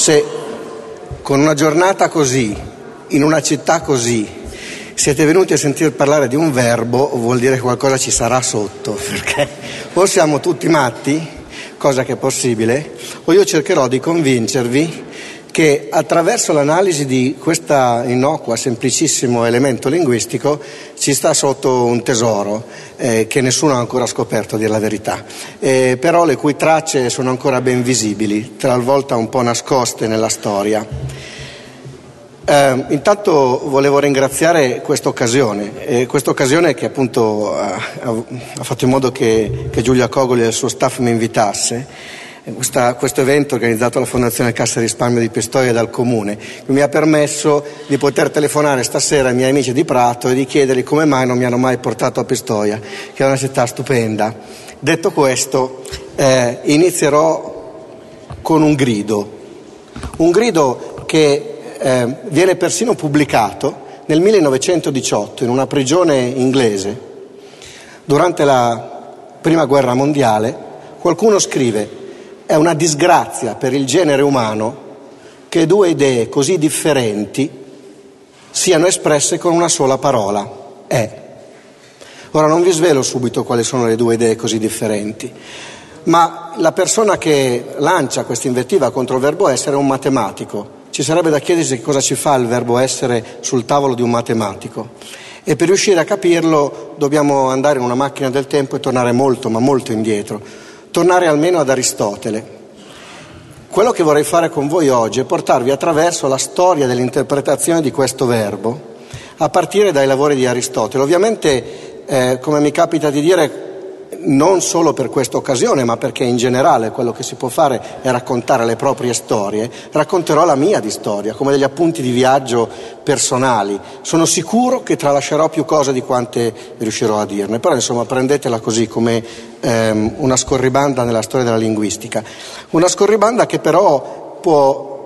se con una giornata così, in una città così, siete venuti a sentire parlare di un verbo, vuol dire che qualcosa ci sarà sotto, perché o siamo tutti matti, cosa che è possibile, o io cercherò di convincervi che attraverso l'analisi di questo innocua, semplicissimo elemento linguistico ci sta sotto un tesoro eh, che nessuno ha ancora scoperto, a dire la verità, eh, però le cui tracce sono ancora ben visibili, talvolta un po' nascoste nella storia. Eh, intanto volevo ringraziare questa occasione, questa occasione che appunto ha, ha, fatto in modo che, che Giulia Cogoli e il suo staff mi invitasse questa, questo evento organizzato dalla Fondazione Cassa Risparmio di Pistoia e dal Comune, che mi ha permesso di poter telefonare stasera ai miei amici di Prato e di chiedergli come mai non mi hanno mai portato a Pistoia, che è una città stupenda. Detto questo, eh, inizierò con un grido, un grido che eh, viene persino pubblicato nel 1918 in una prigione inglese. Durante la Prima Guerra Mondiale qualcuno scrive è una disgrazia per il genere umano che due idee così differenti siano espresse con una sola parola, è. Ora non vi svelo subito quali sono le due idee così differenti, ma la persona che lancia questa invettiva contro il verbo essere è un matematico. Ci sarebbe da chiedersi che cosa ci fa il verbo essere sul tavolo di un matematico. E per riuscire a capirlo dobbiamo andare in una macchina del tempo e tornare molto, ma molto indietro tornare almeno ad Aristotele. Quello che vorrei fare con voi oggi è portarvi attraverso la storia dell'interpretazione di questo verbo, a partire dai lavori di Aristotele. Ovviamente, eh, come mi capita di dire, non solo per questa occasione, ma perché in generale quello che si può fare è raccontare le proprie storie, racconterò la mia di storia, come degli appunti di viaggio personali. Sono sicuro che tralascerò più cose di quante riuscirò a dirne, però insomma prendetela così come ehm, una scorribanda nella storia della linguistica. Una scorribanda che però può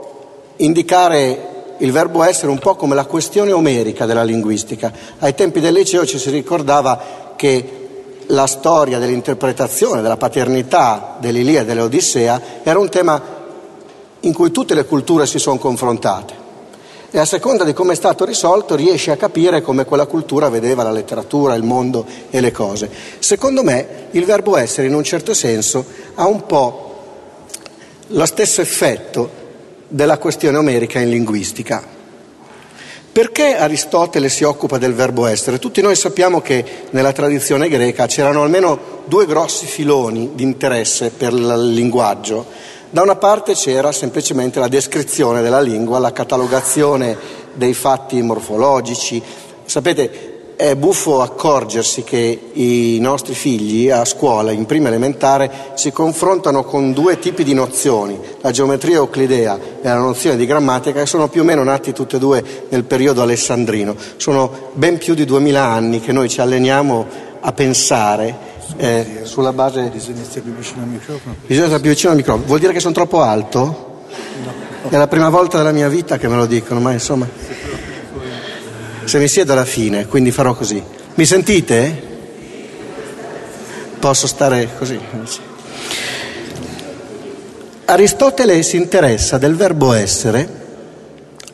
indicare il verbo essere un po' come la questione omerica della linguistica. Ai tempi del liceo ci si ricordava che la storia dell'interpretazione della paternità dell'Ilia e dell'Odissea era un tema in cui tutte le culture si sono confrontate e a seconda di come è stato risolto riesce a capire come quella cultura vedeva la letteratura, il mondo e le cose. Secondo me il verbo essere in un certo senso ha un po' lo stesso effetto della questione omerica in linguistica. Perché Aristotele si occupa del verbo essere? Tutti noi sappiamo che nella tradizione greca c'erano almeno due grossi filoni di interesse per il linguaggio. Da una parte c'era semplicemente la descrizione della lingua, la catalogazione dei fatti morfologici. Sapete, è buffo accorgersi che i nostri figli a scuola, in prima elementare, si confrontano con due tipi di nozioni, la geometria euclidea e la nozione di grammatica, che sono più o meno nati tutte e due nel periodo alessandrino. Sono ben più di duemila anni che noi ci alleniamo a pensare eh, sulla base... Bisogna stare più vicino al microfono. Bisogna stare più vicino al microfono. Vuol dire che sono troppo alto? È la prima volta della mia vita che me lo dicono, ma insomma se mi siedo alla fine, quindi farò così. Mi sentite? Posso stare così? Aristotele si interessa del verbo essere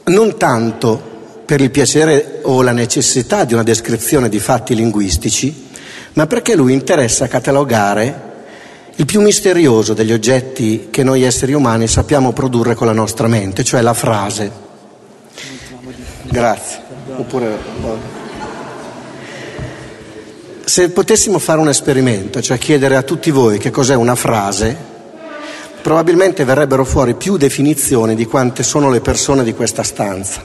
non tanto per il piacere o la necessità di una descrizione di fatti linguistici, ma perché lui interessa catalogare il più misterioso degli oggetti che noi esseri umani sappiamo produrre con la nostra mente, cioè la frase. Grazie. Oppure, se potessimo fare un esperimento, cioè chiedere a tutti voi che cos'è una frase, probabilmente verrebbero fuori più definizioni di quante sono le persone di questa stanza.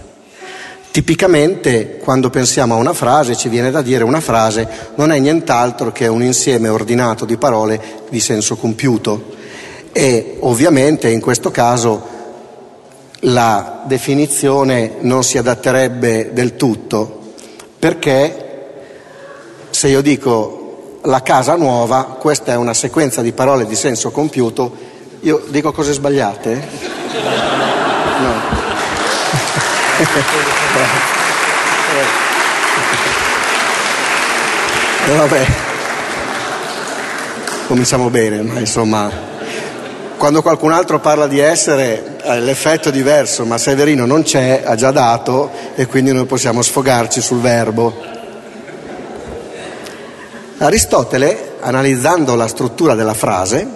Tipicamente quando pensiamo a una frase ci viene da dire una frase non è nient'altro che un insieme ordinato di parole di senso compiuto e ovviamente in questo caso la definizione non si adatterebbe del tutto, perché se io dico la casa nuova, questa è una sequenza di parole di senso compiuto, io dico cose sbagliate? No. Vabbè, cominciamo bene, ma insomma, quando qualcun altro parla di essere eh, l'effetto è diverso, ma Severino non c'è, ha già dato e quindi noi possiamo sfogarci sul verbo. Aristotele, analizzando la struttura della frase,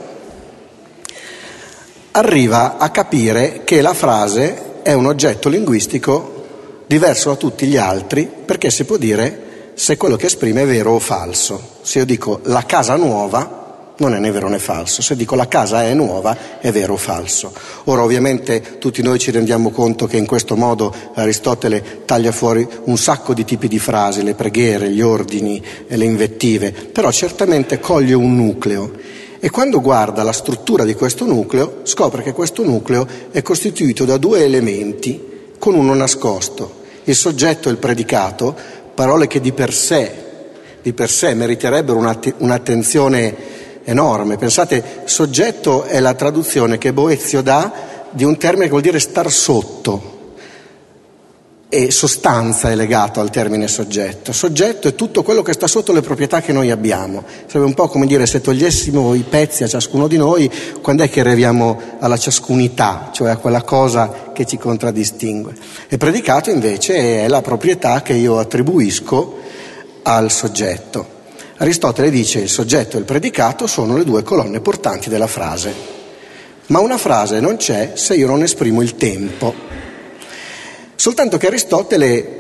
arriva a capire che la frase è un oggetto linguistico diverso da tutti gli altri perché si può dire se quello che esprime è vero o falso. Se io dico la casa nuova, non è né vero né falso. Se dico la casa è nuova, è vero o falso. Ora ovviamente tutti noi ci rendiamo conto che in questo modo Aristotele taglia fuori un sacco di tipi di frasi, le preghiere, gli ordini le invettive, però certamente coglie un nucleo. E quando guarda la struttura di questo nucleo, scopre che questo nucleo è costituito da due elementi con uno nascosto, il soggetto e il predicato, parole che di per sé, di per sé meriterebbero un'attenzione enorme. Pensate, soggetto è la traduzione che Boezio dà di un termine che vuol dire star sotto e sostanza è legato al termine soggetto. Soggetto è tutto quello che sta sotto le proprietà che noi abbiamo. Sarebbe un po' come dire se togliessimo i pezzi a ciascuno di noi, quando è che arriviamo alla ciascunità, cioè a quella cosa che ci contraddistingue. E predicato invece è la proprietà che io attribuisco al soggetto. Aristotele dice il soggetto e il predicato sono le due colonne portanti della frase, ma una frase non c'è se io non esprimo il tempo. Soltanto che Aristotele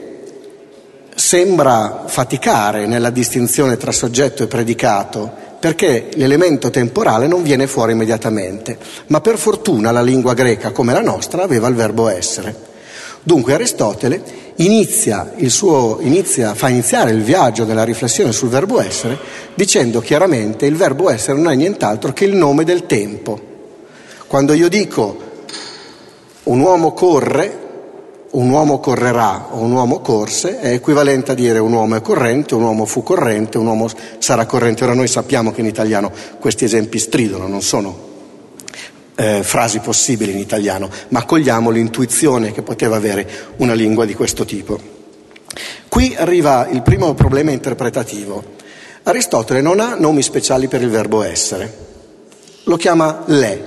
sembra faticare nella distinzione tra soggetto e predicato perché l'elemento temporale non viene fuori immediatamente, ma per fortuna la lingua greca come la nostra aveva il verbo essere. Dunque Aristotele inizia suo, inizia, fa iniziare il viaggio della riflessione sul verbo essere dicendo chiaramente il verbo essere non è nient'altro che il nome del tempo. Quando io dico un uomo corre, un uomo correrà o un uomo corse è equivalente a dire un uomo è corrente, un uomo fu corrente, un uomo sarà corrente. Ora noi sappiamo che in italiano questi esempi stridono, non sono eh, frasi possibili in italiano, ma cogliamo l'intuizione che poteva avere una lingua di questo tipo. Qui arriva il primo problema interpretativo. Aristotele non ha nomi speciali per il verbo essere, lo chiama le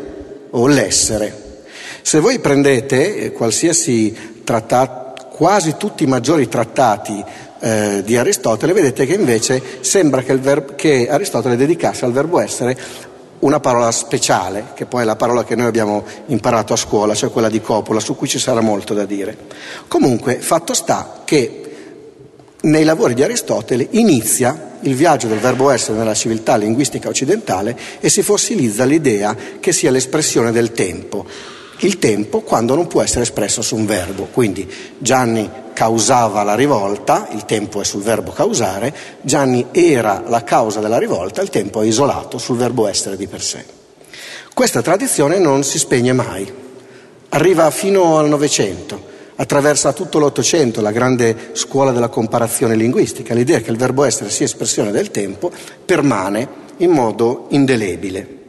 o l'essere. Se voi prendete eh, qualsiasi trattato, quasi tutti i maggiori trattati eh, di Aristotele, vedete che invece sembra che, ver- che Aristotele dedicasse al verbo essere una parola speciale, che poi è la parola che noi abbiamo imparato a scuola, cioè quella di copola, su cui ci sarà molto da dire. Comunque, fatto sta che nei lavori di Aristotele inizia il viaggio del verbo essere nella civiltà linguistica occidentale e si fossilizza l'idea che sia l'espressione del tempo. Il tempo quando non può essere espresso su un verbo. Quindi Gianni causava la rivolta, il tempo è sul verbo causare, Gianni era la causa della rivolta, il tempo è isolato sul verbo essere di per sé. Questa tradizione non si spegne mai, arriva fino al Novecento, attraversa tutto l'Ottocento, la grande scuola della comparazione linguistica, l'idea che il verbo essere sia espressione del tempo permane in modo indelebile.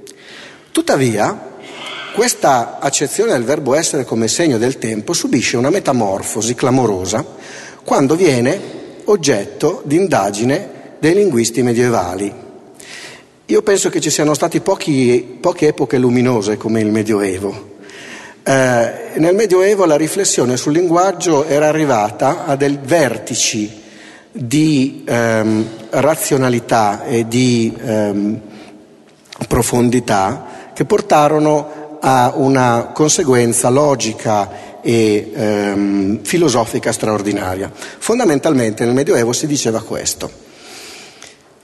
Tuttavia, questa accezione del verbo essere come segno del tempo subisce una metamorfosi clamorosa quando viene oggetto di indagine dei linguisti medievali. Io penso che ci siano state poche epoche luminose come il Medioevo. Eh, nel Medioevo la riflessione sul linguaggio era arrivata a dei vertici di ehm, razionalità e di ehm, profondità che portarono ha una conseguenza logica e ehm, filosofica straordinaria. Fondamentalmente nel Medioevo si diceva questo.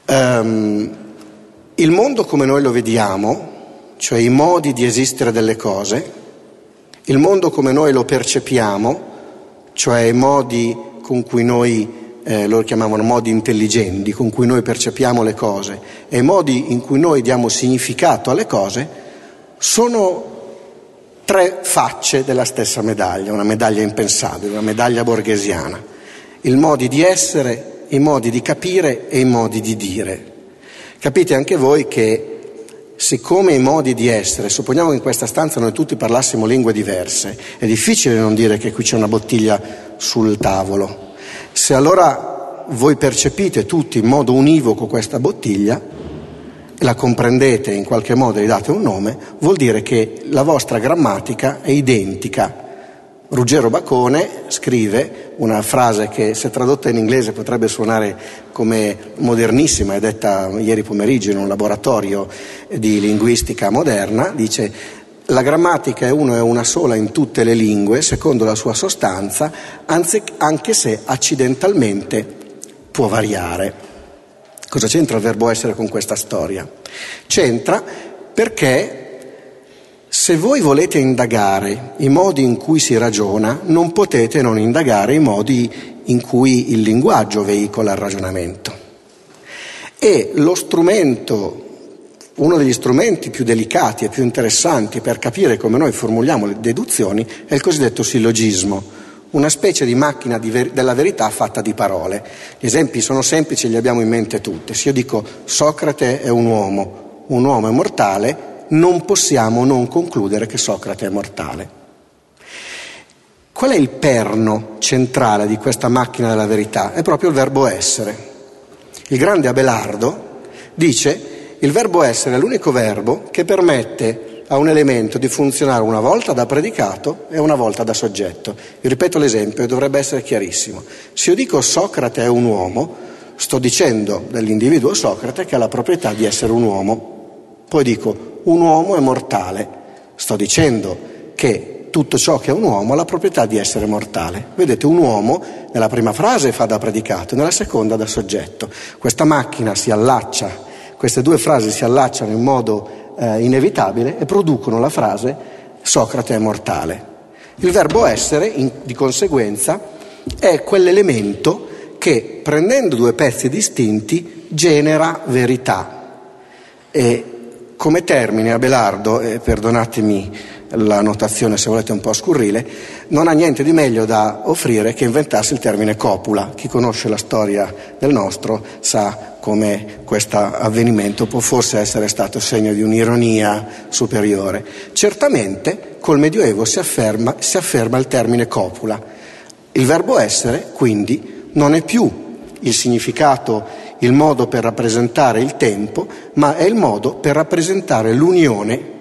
Um, il mondo come noi lo vediamo, cioè i modi di esistere delle cose, il mondo come noi lo percepiamo, cioè i modi con cui noi, eh, loro chiamavano modi intelligenti, con cui noi percepiamo le cose, e i modi in cui noi diamo significato alle cose, sono tre facce della stessa medaglia, una medaglia impensabile, una medaglia borghesiana, il modi di essere, i modi di capire e i modi di dire. Capite anche voi che siccome i modi di essere, supponiamo che in questa stanza noi tutti parlassimo lingue diverse, è difficile non dire che qui c'è una bottiglia sul tavolo. Se allora voi percepite tutti in modo univoco questa bottiglia, la comprendete in qualche modo e date un nome, vuol dire che la vostra grammatica è identica. Ruggero Bacone scrive una frase che se tradotta in inglese potrebbe suonare come modernissima, è detta ieri pomeriggio in un laboratorio di linguistica moderna, dice la grammatica è uno e una sola in tutte le lingue, secondo la sua sostanza, anche se accidentalmente può variare. Cosa c'entra il verbo essere con questa storia? C'entra perché se voi volete indagare i modi in cui si ragiona, non potete non indagare i modi in cui il linguaggio veicola il ragionamento. E lo strumento uno degli strumenti più delicati e più interessanti per capire come noi formuliamo le deduzioni è il cosiddetto sillogismo, una specie di macchina di ver- della verità fatta di parole. Gli esempi sono semplici li abbiamo in mente tutti. Se io dico Socrate è un uomo, un uomo è mortale, non possiamo non concludere che Socrate è mortale. Qual è il perno centrale di questa macchina della verità? È proprio il verbo essere. Il grande Abelardo dice il verbo essere è l'unico verbo che permette a un elemento di funzionare una volta da predicato e una volta da soggetto. Vi ripeto l'esempio, dovrebbe essere chiarissimo. Se io dico Socrate è un uomo, sto dicendo dell'individuo Socrate che ha la proprietà di essere un uomo. Poi dico un uomo è mortale, sto dicendo che tutto ciò che è un uomo ha la proprietà di essere mortale. Vedete, un uomo nella prima frase fa da predicato, nella seconda da soggetto. Questa macchina si allaccia queste due frasi si allacciano in modo eh, inevitabile e producono la frase Socrate è mortale. Il verbo essere, in, di conseguenza, è quell'elemento che, prendendo due pezzi distinti, genera verità. E come termine Abelardo, eh, perdonatemi la notazione se volete un po' scurrile, non ha niente di meglio da offrire che inventarsi il termine copula. Chi conosce la storia del nostro sa come questo avvenimento può forse essere stato segno di un'ironia superiore. Certamente col Medioevo si afferma, si afferma il termine copula. Il verbo essere, quindi, non è più il significato, il modo per rappresentare il tempo, ma è il modo per rappresentare l'unione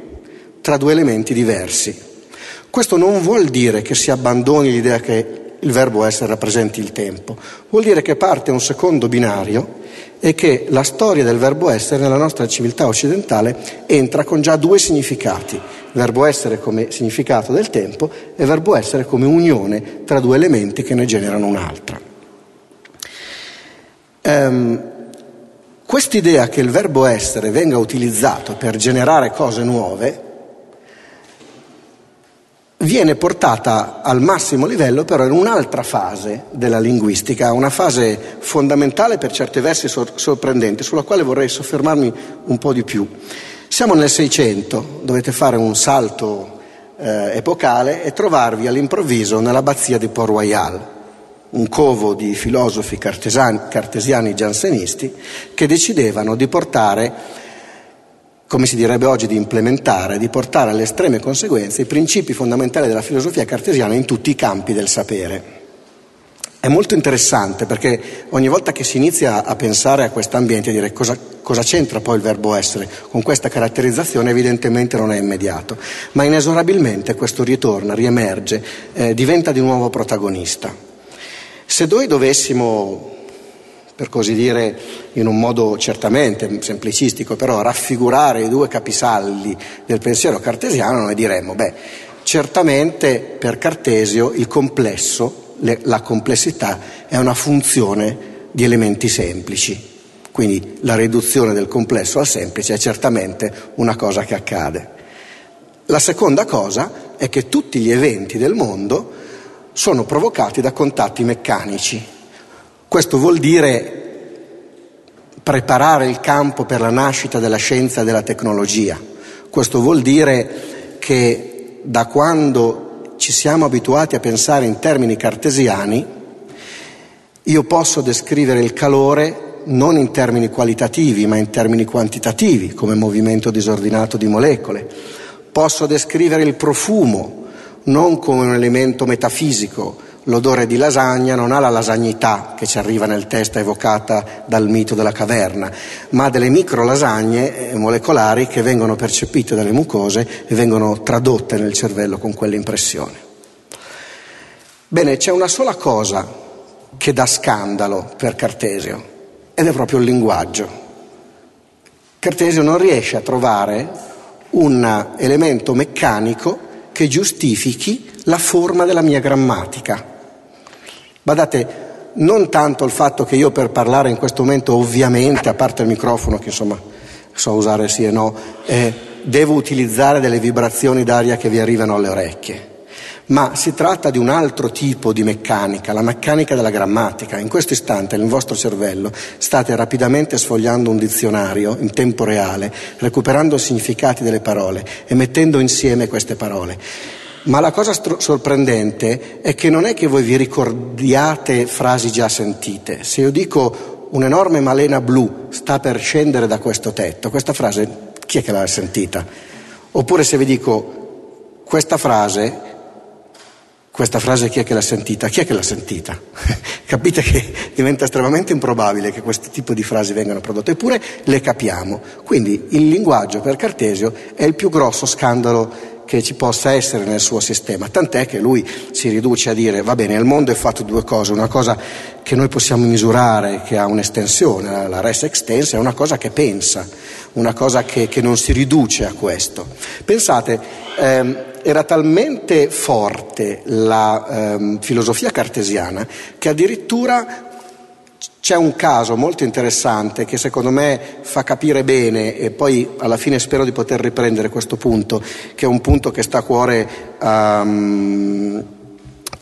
tra due elementi diversi. Questo non vuol dire che si abbandoni l'idea che il verbo essere rappresenti il tempo, vuol dire che parte un secondo binario e che la storia del verbo essere nella nostra civiltà occidentale entra con già due significati, verbo essere come significato del tempo e verbo essere come unione tra due elementi che ne generano un'altra. Um, Quest'idea che il verbo essere venga utilizzato per generare cose nuove viene portata al massimo livello però in un'altra fase della linguistica, una fase fondamentale per certi versi sor- sorprendente, sulla quale vorrei soffermarmi un po' di più. Siamo nel Seicento, dovete fare un salto eh, epocale e trovarvi all'improvviso nell'abbazia di Port Royal, un covo di filosofi cartesiani giansenisti che decidevano di portare come si direbbe oggi, di implementare, di portare alle estreme conseguenze i principi fondamentali della filosofia cartesiana in tutti i campi del sapere. È molto interessante perché ogni volta che si inizia a pensare a questo ambiente, a dire cosa, cosa, c'entra poi il verbo essere con questa caratterizzazione, evidentemente non è immediato, ma inesorabilmente questo ritorna, riemerge, eh, diventa di nuovo protagonista. Se noi dovessimo per così dire in un modo certamente semplicistico, però raffigurare i due capisaldi del pensiero cartesiano, noi diremmo, beh, certamente per Cartesio il complesso, le, la complessità è una funzione di elementi semplici, quindi la riduzione del complesso al semplice è certamente una cosa che accade. La seconda cosa è che tutti gli eventi del mondo sono provocati da contatti meccanici, questo vuol dire preparare il campo per la nascita della scienza e della tecnologia. Questo vuol dire che da quando ci siamo abituati a pensare in termini cartesiani, io posso descrivere il calore non in termini qualitativi, ma in termini quantitativi, come movimento disordinato di molecole. Posso descrivere il profumo non come un elemento metafisico, l'odore di lasagna non ha la lasagnità che ci arriva nel testo evocata dal mito della caverna, ma delle micro lasagne eh, molecolari che vengono percepite dalle mucose e vengono tradotte nel cervello con quell'impressione. Bene, c'è una sola cosa che dà scandalo per Cartesio ed è proprio il linguaggio. Cartesio non riesce a trovare un elemento meccanico che giustifichi la forma della mia grammatica. Badate, non tanto il fatto che io per parlare in questo momento ovviamente, a parte il microfono che insomma so usare sì e no, eh, devo utilizzare delle vibrazioni d'aria che vi arrivano alle orecchie ma si tratta di un altro tipo di meccanica, la meccanica della grammatica. In questo istante nel vostro cervello state rapidamente sfogliando un dizionario in tempo reale, recuperando i significati delle parole e mettendo insieme queste parole. Ma la cosa stro- sorprendente è che non è che voi vi ricordiate frasi già sentite. Se io dico un'enorme malena blu sta per scendere da questo tetto, questa frase chi è che l'ha sentita? Oppure se vi dico questa frase questa frase chi è che l'ha sentita? Chi è che l'ha sentita? Capite che diventa estremamente improbabile che questo tipo di frasi vengano prodotte, eppure le capiamo. Quindi il linguaggio per Cartesio è il più grosso scandalo che ci possa essere nel suo sistema, tant'è che lui si riduce a dire va bene, il mondo è fatto di due cose, una cosa che noi possiamo misurare, che ha un'estensione, la res extensa, è una cosa che pensa, una cosa che, che non si riduce a questo. Pensate, ehm, era talmente forte la ehm, filosofia cartesiana che addirittura c'è un caso molto interessante che secondo me fa capire bene e poi alla fine spero di poter riprendere questo punto, che è un punto che sta a cuore um,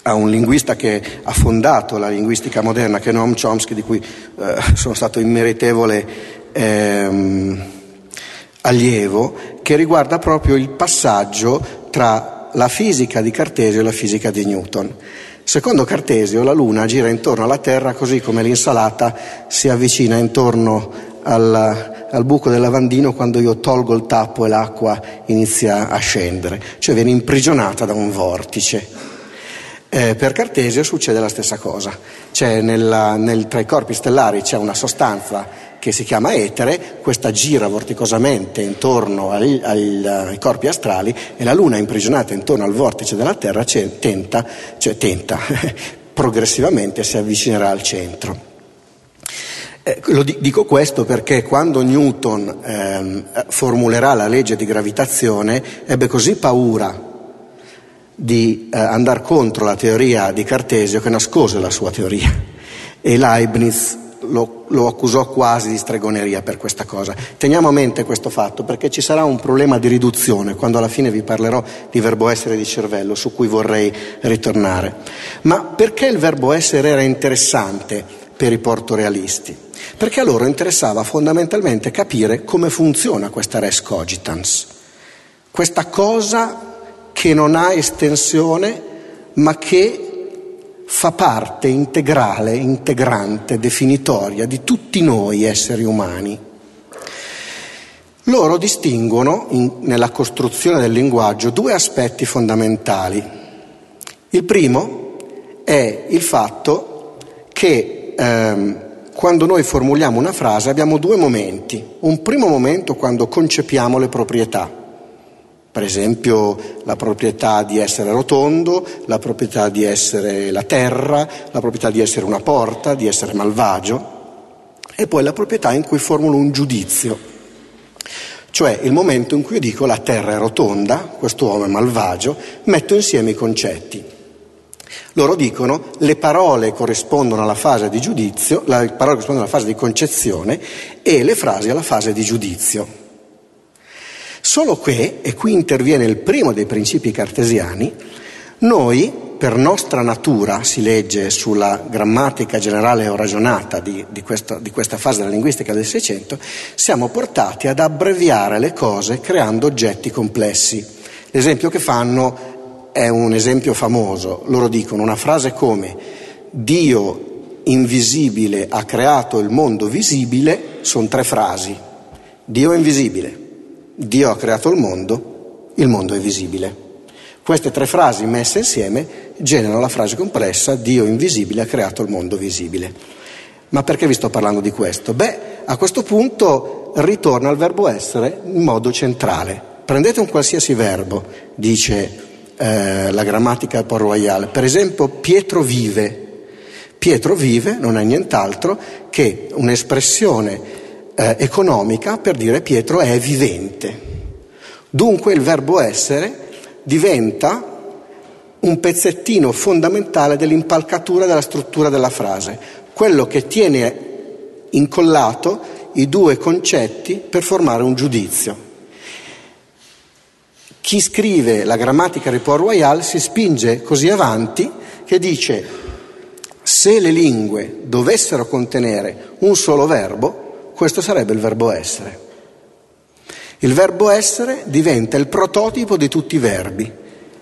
a un linguista che ha fondato la linguistica moderna, che è Noam Chomsky, di cui eh, sono stato immeritevole ehm, allievo, che riguarda proprio il passaggio tra la fisica di Cartesio e la fisica di Newton. Secondo Cartesio la Luna gira intorno alla Terra così come l'insalata si avvicina intorno al, al, buco del lavandino quando io tolgo il tappo e l'acqua inizia a scendere, cioè viene imprigionata da un vortice. Eh, per Cartesio succede la stessa cosa, nella, nel, tra i corpi stellari c'è una sostanza che si chiama etere, questa gira vorticosamente intorno ai, ai, ai, corpi astrali e la Luna imprigionata intorno al vortice della Terra tenta, cioè tenta progressivamente si avvicinerà al centro. Eh, lo dico questo perché quando Newton ehm, formulerà la legge di gravitazione ebbe così paura di eh, andare contro la teoria di Cartesio che nascose la sua teoria e Leibniz lo, lo, accusò quasi di stregoneria per questa cosa. Teniamo a mente questo fatto perché ci sarà un problema di riduzione quando alla fine vi parlerò di verbo essere di cervello su cui vorrei ritornare. Ma perché il verbo essere era interessante per i portorealisti? Perché a loro interessava fondamentalmente capire come funziona questa res cogitans, questa cosa che non ha estensione ma che fa parte integrale, integrante, definitoria di tutti noi esseri umani. Loro distinguono in, nella costruzione del linguaggio due aspetti fondamentali. Il primo è il fatto che ehm, quando noi formuliamo una frase abbiamo due momenti. Un primo momento quando concepiamo le proprietà per esempio la proprietà di essere rotondo, la proprietà di essere la terra, la proprietà di essere una porta, di essere malvagio, e poi la proprietà in cui formulo un giudizio, cioè il momento in cui io dico la terra è rotonda, questo uomo è malvagio, metto insieme i concetti. Loro dicono le parole corrispondono alla fase di giudizio, le parole corrispondono alla fase di concezione e le frasi alla fase di giudizio. Solo che, e qui interviene il primo dei principi cartesiani, noi per nostra natura, si legge sulla grammatica generale o ragionata di, di, questa, di, questa, fase della linguistica del Seicento, siamo portati ad abbreviare le cose creando oggetti complessi. L'esempio che fanno è un esempio famoso. Loro dicono una frase come Dio invisibile ha creato il mondo visibile, sono tre frasi. Dio invisibile. Dio ha creato il mondo, il mondo è visibile. Queste tre frasi messe insieme generano la frase complessa Dio invisibile ha creato il mondo visibile. Ma perché vi sto parlando di questo? Beh, a questo punto ritorna al verbo essere in modo centrale. Prendete un qualsiasi verbo, dice eh, la grammatica Port Royal, per esempio Pietro vive. Pietro vive non è nient'altro che un'espressione eh, economica per dire Pietro è vivente. Dunque il verbo essere diventa un pezzettino fondamentale dell'impalcatura della struttura della frase, quello che tiene incollato i due concetti per formare un giudizio. Chi scrive la grammatica di Port Royal si spinge così avanti che dice se le lingue dovessero contenere un solo verbo, questo sarebbe il verbo essere. Il verbo essere diventa il prototipo di tutti i verbi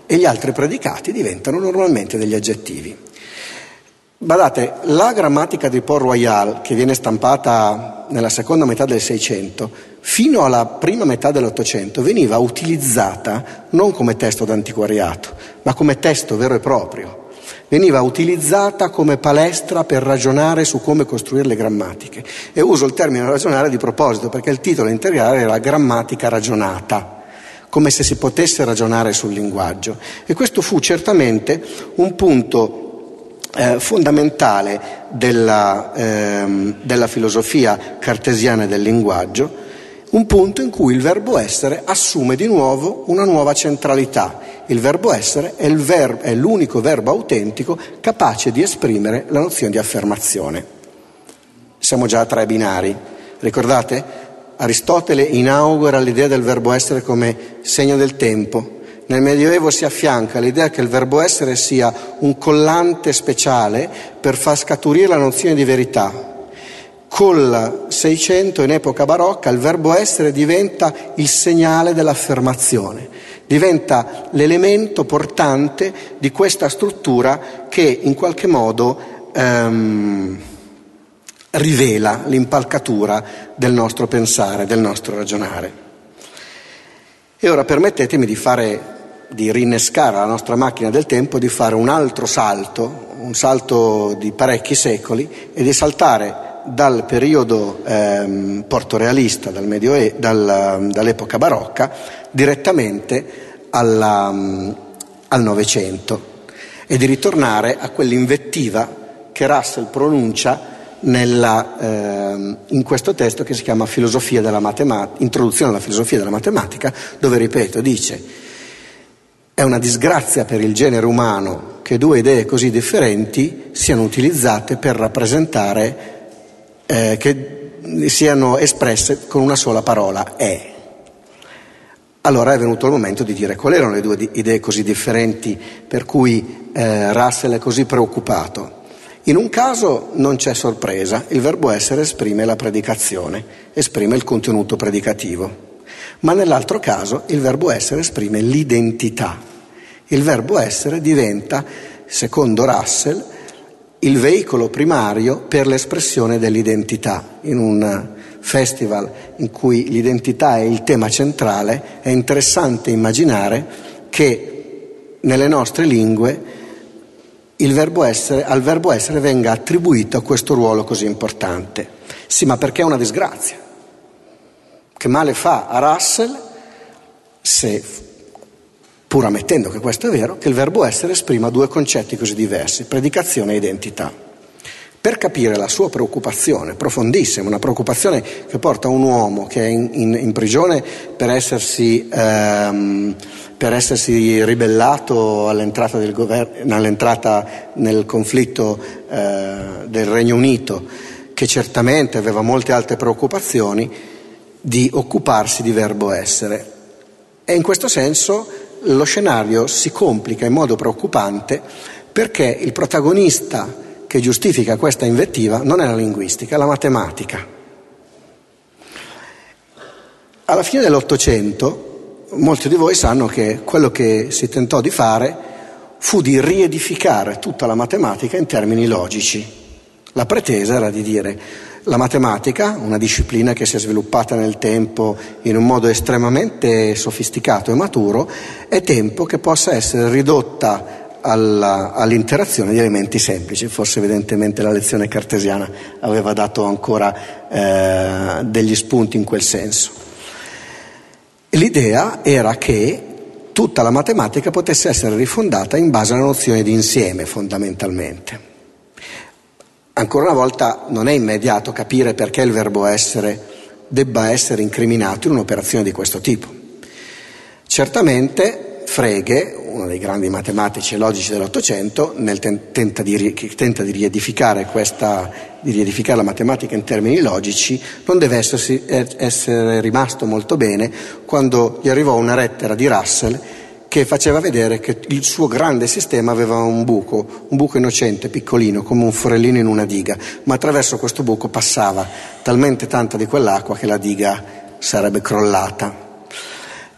e gli altri predicati diventano normalmente degli aggettivi. Badate, la grammatica di Port Royal, che viene stampata nella seconda metà del Seicento, fino alla prima metà dell'Ottocento veniva utilizzata non come testo d'antiquariato, ma come testo vero e proprio veniva utilizzata come palestra per ragionare su come costruire le grammatiche. E uso il termine ragionare di proposito perché il titolo integrale era grammatica ragionata, come se si potesse ragionare sul linguaggio. E questo fu certamente un punto eh, fondamentale della, ehm, della filosofia cartesiana del linguaggio, un punto in cui il verbo essere assume di nuovo una nuova centralità il verbo essere è, ver- è l'unico verbo autentico capace di esprimere la nozione di affermazione. Siamo già a tre binari. Ricordate? Aristotele inaugura l'idea del verbo essere come segno del tempo. Nel Medioevo si affianca l'idea che il verbo essere sia un collante speciale per far scaturire la nozione di verità. Col Seicento, in epoca barocca, il verbo essere diventa il segnale dell'affermazione diventa l'elemento portante di questa struttura che in qualche modo ehm, rivela l'impalcatura del nostro pensare, del nostro ragionare. E ora permettetemi di fare di rinnescare la nostra macchina del tempo, di fare un altro salto, un salto di parecchi secoli e di saltare dal periodo ehm, portorealista, dal Medioe- dal, dall'epoca barocca, direttamente alla, al Novecento e di ritornare a quell'invettiva che Russell pronuncia nella, eh, in questo testo che si chiama matematica, Introduzione alla filosofia della matematica, dove, ripeto, dice è una disgrazia per il genere umano che due idee così differenti siano utilizzate per rappresentare eh, che siano espresse con una sola parola, è. Allora è venuto il momento di dire quali erano le due idee così differenti per cui eh, Russell è così preoccupato. In un caso non c'è sorpresa, il verbo essere esprime la predicazione, esprime il contenuto predicativo, ma nell'altro caso il verbo essere esprime l'identità. Il verbo essere diventa, secondo Russell, il veicolo primario per l'espressione dell'identità. In un festival in cui l'identità è il tema centrale, è interessante immaginare che nelle nostre lingue verbo essere, al verbo essere venga attribuito questo ruolo così importante. Sì, ma perché è una disgrazia? Che male fa a Russell se pur ammettendo che questo è vero, che il verbo essere esprima due concetti così diversi, predicazione e identità. Per capire la sua preoccupazione profondissima, una preoccupazione che porta un uomo che è in, in, in prigione per essersi, ehm, per essersi, ribellato all'entrata, gover- all'entrata nel conflitto eh, del Regno Unito, che certamente aveva molte altre preoccupazioni, di occuparsi di verbo essere. E in questo senso lo scenario si complica in modo preoccupante perché il protagonista che giustifica questa invettiva non è la linguistica, è la matematica. Alla fine dell'Ottocento molti di voi sanno che quello che si tentò di fare fu di riedificare tutta la matematica in termini logici. La pretesa era di dire la matematica, una disciplina che si è sviluppata nel tempo in un modo estremamente sofisticato e maturo, è tempo che possa essere ridotta alla, all'interazione di elementi semplici, forse evidentemente la lezione cartesiana aveva dato ancora eh, degli spunti in quel senso. L'idea era che tutta la matematica potesse essere rifondata in base alla nozione di insieme fondamentalmente. Ancora una volta non è immediato capire perché il verbo essere debba essere incriminato in un'operazione di questo tipo. Certamente Frege, uno dei grandi matematici e logici dell'Ottocento, tenta di, tenta di, riedificare questa, di riedificare la matematica in termini logici, non deve essersi, essere rimasto molto bene quando gli arrivò una lettera di Russell che faceva vedere che il suo grande sistema aveva un buco, un buco innocente, piccolino, come un forellino in una diga, ma attraverso questo buco passava talmente tanta di quell'acqua che la diga sarebbe crollata.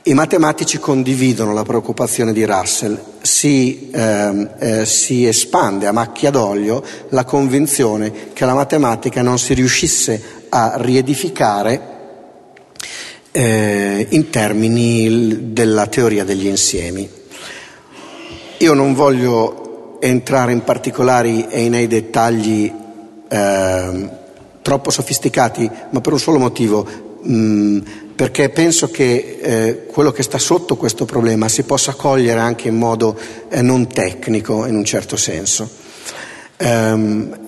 I matematici condividono la preoccupazione di Russell, si, eh, eh, si, espande a macchia d'olio la convinzione che la matematica non si riuscisse a riedificare eh, in termini della teoria degli insiemi. Io non voglio entrare in particolari e nei dettagli ehm, troppo sofisticati, ma per un solo motivo. Mh, mm, perché penso che eh, quello che sta sotto questo problema si possa cogliere anche in modo eh, non tecnico, in un certo senso. Um,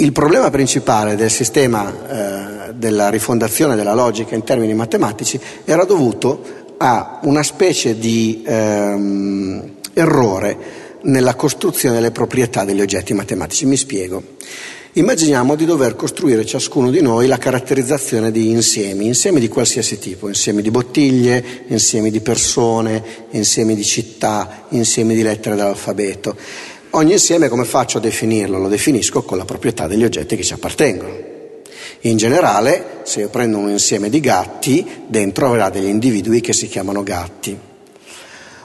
il problema principale del sistema eh, della rifondazione della logica in termini matematici era dovuto a una specie di ehm, errore nella costruzione delle proprietà degli oggetti matematici. Mi spiego. Immaginiamo di dover costruire ciascuno di noi la caratterizzazione di insiemi, insiemi di qualsiasi tipo, insiemi di bottiglie, insiemi di persone, insiemi di città, insiemi di lettere dell'alfabeto. Ogni insieme come faccio a definirlo? Lo definisco con la proprietà degli oggetti che ci appartengono. In generale, se io prendo un insieme di gatti, dentro avrà degli individui che si chiamano gatti.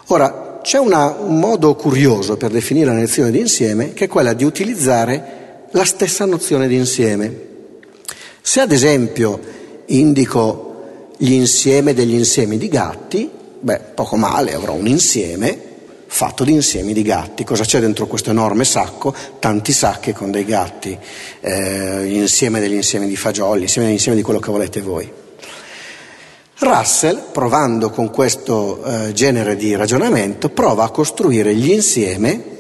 Ora, c'è una, un modo curioso per definire la nozione di insieme, che è quella di utilizzare la stessa nozione di insieme. Se ad esempio indico gli insieme degli insiemi di gatti, beh, poco male, avrò un insieme fatto di insiemi di gatti. Cosa c'è dentro questo enorme sacco? Tanti sacchi con dei gatti, eh, l'insieme degli insiemi di fagioli, insieme degli insiemi di quello che volete voi. Russell, provando con questo eh, genere di ragionamento, prova a costruire gli insieme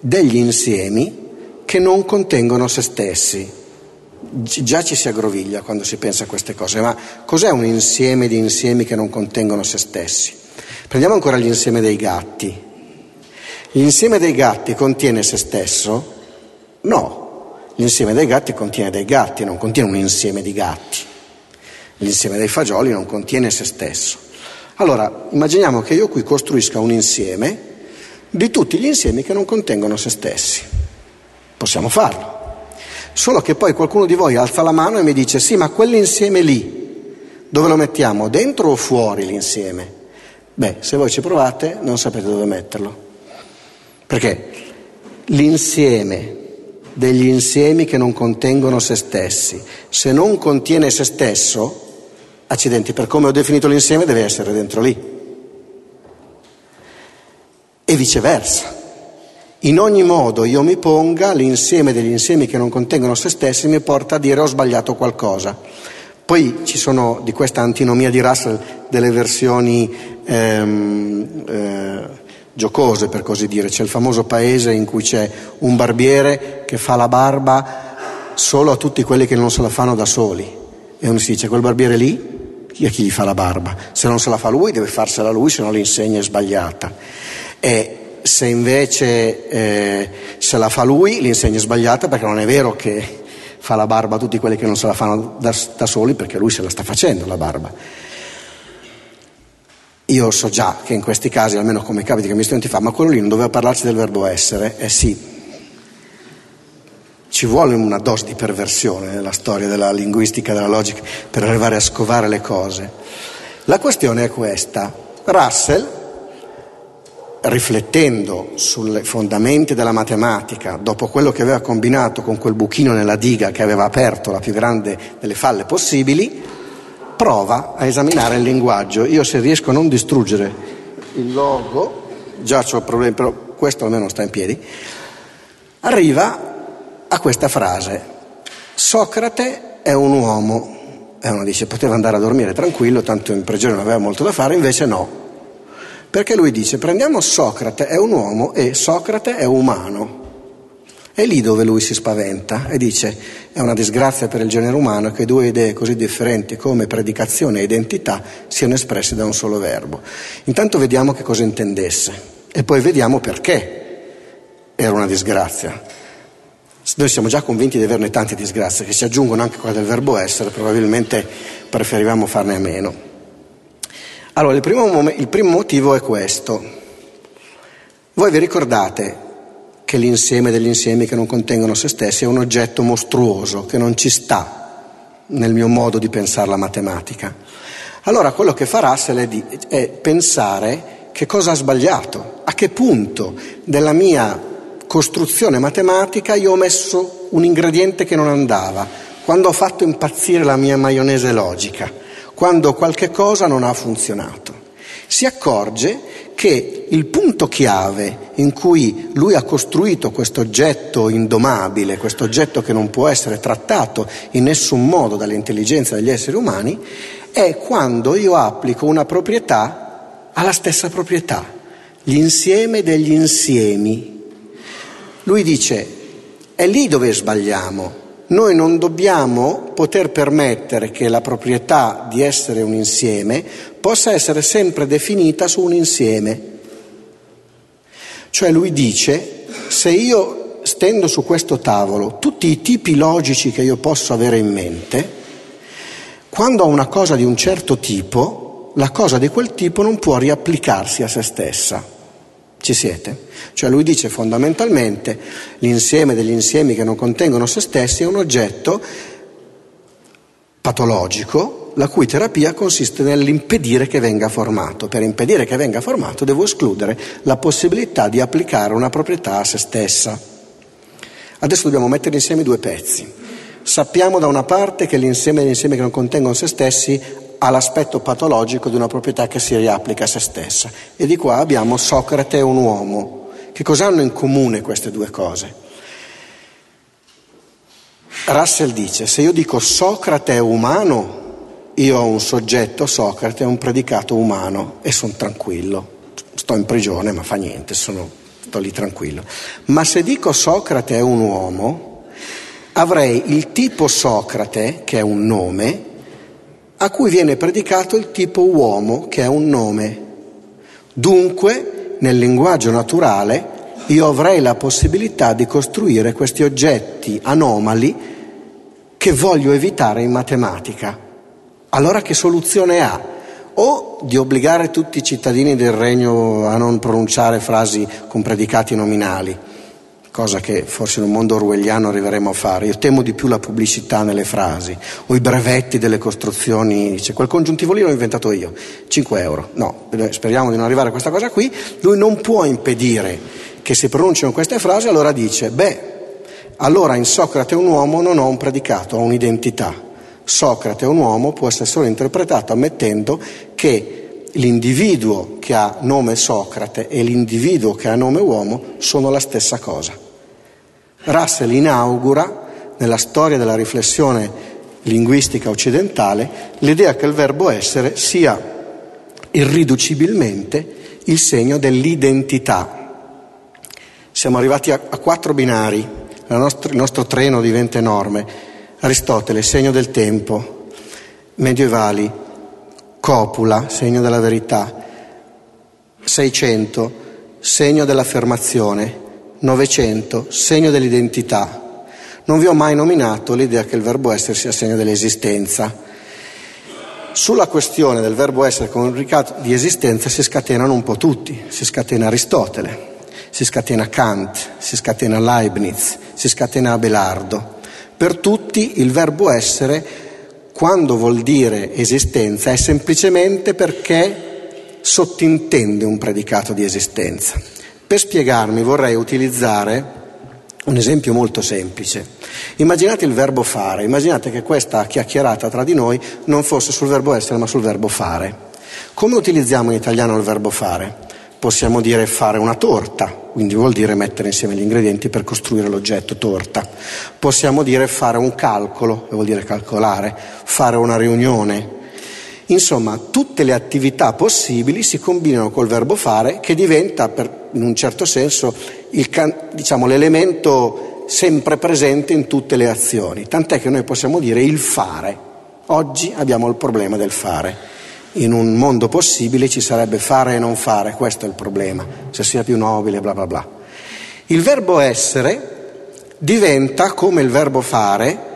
degli insiemi che non contengono se stessi. Già ci si aggroviglia quando si pensa a queste cose, ma cos'è un insieme di insiemi che non contengono se stessi? Prendiamo ancora l'insieme dei gatti. L'insieme dei gatti contiene se stesso? No, l'insieme dei gatti contiene dei gatti, non contiene un insieme di gatti. L'insieme dei fagioli non contiene se stesso. Allora, immaginiamo che io qui costruisca un insieme di tutti gli insiemi che non contengono se stessi. Possiamo farlo. Solo che poi qualcuno di voi alza la mano e mi dice sì, ma quell'insieme lì, dove lo mettiamo? Dentro o fuori l'insieme? Beh, se voi ci provate non sapete dove metterlo. Perché l'insieme degli insiemi che non contengono se stessi, se non contiene se stesso, accidenti, per come ho definito l'insieme deve essere dentro lì. E viceversa. In ogni modo io mi ponga, l'insieme degli insiemi che non contengono se stessi mi porta a dire ho sbagliato qualcosa. Poi ci sono di questa antinomia di Russell delle versioni ehm, eh, giocose, per così dire. C'è il famoso paese in cui c'è un barbiere che fa la barba solo a tutti quelli che non se la fanno da soli. E uno si dice, quel barbiere lì, è chi gli fa la barba? Se non se la fa lui, deve farsela lui, se no l'insegna è sbagliata. E se invece eh, se la fa lui, l'insegna è sbagliata perché non è vero che fa la barba a tutti quelli che non se la fanno da, da soli perché lui se la sta facendo la barba. Io so già che in questi casi, almeno come capita che mi studenti fa, ma quello lì non doveva parlarci del verbo essere? Eh sì, ci vuole una dose di perversione nella storia della linguistica, della logica, per arrivare a scovare le cose. La questione è questa. Russell riflettendo sulle fondamenti della matematica, dopo quello che aveva combinato con quel buchino nella diga che aveva aperto la più grande delle falle possibili, prova a esaminare il linguaggio. Io se riesco a non distruggere il logo, già ho problemi, però questo almeno sta in piedi, arriva a questa frase, Socrate è un uomo, e uno dice poteva andare a dormire tranquillo, tanto in prigione non aveva molto da fare, invece no, perché lui dice prendiamo Socrate è un uomo e Socrate è umano. È lì dove lui si spaventa e dice è una disgrazia per il genere umano che due idee così differenti come predicazione e identità siano espresse da un solo verbo. Intanto vediamo che cosa intendesse e poi vediamo perché era una disgrazia. Noi siamo già convinti di averne tante disgrazie che si aggiungono anche quella del verbo essere, probabilmente preferivamo farne a meno. Allora, il primo, il primo motivo è questo. Voi vi ricordate che l'insieme degli insiemi che non contengono se stessi è un oggetto mostruoso che non ci sta nel mio modo di pensare la matematica. Allora quello che fa Russell è, di, è pensare che cosa ha sbagliato, a che punto della mia costruzione matematica io ho messo un ingrediente che non andava, quando ho fatto impazzire la mia maionese logica, quando qualche cosa non ha funzionato. Si accorge che il punto chiave in cui lui ha costruito questo oggetto indomabile, questo oggetto che non può essere trattato in nessun modo dall'intelligenza degli esseri umani, è quando io applico una proprietà alla stessa proprietà, l'insieme degli insiemi. Lui dice, è lì dove sbagliamo, noi non dobbiamo poter permettere che la proprietà di essere un insieme possa essere sempre definita su un insieme. Cioè lui dice, se io stendo su questo tavolo tutti i tipi logici che io posso avere in mente, quando ho una cosa di un certo tipo, la cosa di quel tipo non può riapplicarsi a se stessa. Ci siete? Cioè lui dice fondamentalmente l'insieme degli insiemi che non contengono se stessi è un oggetto patologico la cui terapia consiste nell'impedire che venga formato. Per impedire che venga formato devo escludere la possibilità di applicare una proprietà a se stessa. Adesso dobbiamo mettere insieme due pezzi. Sappiamo da una parte che l'insieme degli insiemi che non contengono se stessi ha l'aspetto patologico di una proprietà che si riapplica a se stessa. E di qua abbiamo Socrate e un uomo. Che cosa hanno in comune queste due cose? Russell dice, se io dico Socrate è umano, io ho un soggetto, Socrate, un predicato umano e sono tranquillo. Sto in prigione, ma fa niente, sono, sto lì tranquillo. Ma se dico Socrate è un uomo, avrei il tipo Socrate, che è un nome, a cui viene predicato il tipo uomo, che è un nome. Dunque, nel linguaggio naturale, io avrei la possibilità di costruire questi oggetti anomali che voglio evitare in matematica. Allora che soluzione ha? O di obbligare tutti i cittadini del regno a non pronunciare frasi con predicati nominali, cosa che forse in un mondo orwelliano arriveremo a fare. Io temo di più la pubblicità nelle frasi o i brevetti delle costruzioni. Dice, quel congiuntivo lì l'ho inventato io, 5 euro. No, speriamo di non arrivare a questa cosa qui. Lui non può impedire che si pronunciano queste frasi, allora dice, beh, allora in Socrate un uomo non ho un predicato, ho un'identità. Socrate un uomo può essere solo interpretato ammettendo che l'individuo che ha nome Socrate e l'individuo che ha nome uomo sono la stessa cosa. Russell inaugura nella storia della riflessione linguistica occidentale l'idea che il verbo essere sia irriducibilmente il segno dell'identità. Siamo arrivati a, a quattro binari, il nostro, il nostro treno diventa enorme. Aristotele, segno del tempo, medievali, copula, segno della verità, 600, segno dell'affermazione, 900, segno dell'identità. Non vi ho mai nominato l'idea che il verbo essere sia segno dell'esistenza. Sulla questione del verbo essere come un ricato di esistenza si scatenano un po' tutti, si scatena Aristotele, si scatena Kant, si scatena Leibniz, si scatena Abelardo. Per tutti il verbo essere quando vuol dire esistenza è semplicemente perché sottintende un predicato di esistenza. Per spiegarmi vorrei utilizzare un esempio molto semplice. Immaginate il verbo fare, immaginate che questa chiacchierata tra di noi non fosse sul verbo essere ma sul verbo fare. Come utilizziamo in italiano il verbo fare? possiamo dire fare una torta, quindi vuol dire mettere insieme gli ingredienti per costruire l'oggetto torta. Possiamo dire fare un calcolo, vuol dire calcolare, fare una riunione. Insomma, tutte le attività possibili si combinano col verbo fare che diventa, per, in un certo senso, il, diciamo, l'elemento sempre presente in tutte le azioni. Tant'è che noi possiamo dire il fare. Oggi abbiamo il problema del fare in un mondo possibile ci sarebbe fare e non fare, questo è il problema, se sia più nobile, bla bla bla. Il verbo essere diventa, come il verbo fare,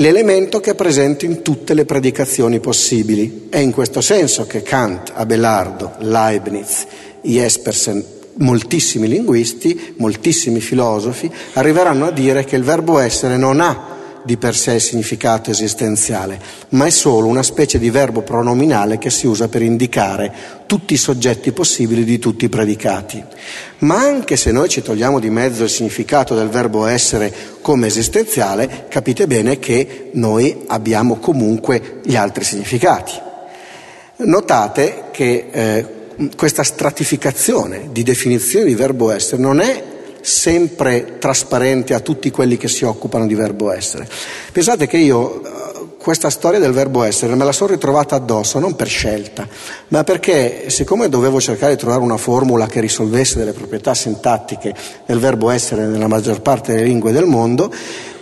l'elemento che è presente in tutte le predicazioni possibili. È in questo senso che Kant, Abelardo, Leibniz, Jespersen, moltissimi linguisti, moltissimi filosofi arriveranno a dire che il verbo essere non ha di per sé significato esistenziale, ma è solo una specie di verbo pronominale che si usa per indicare tutti i soggetti possibili di tutti i predicati. Ma anche se noi ci togliamo di mezzo il significato del verbo essere come esistenziale, capite bene che noi abbiamo comunque gli altri significati. Notate che eh, questa stratificazione di definizione di verbo essere non è sempre trasparente a tutti quelli che si occupano di verbo essere. Pensate che io eh, questa storia del verbo essere me la sono ritrovata addosso non per scelta, ma perché siccome dovevo cercare di trovare una formula che risolvesse delle proprietà sintattiche del verbo essere nella maggior parte delle lingue del mondo,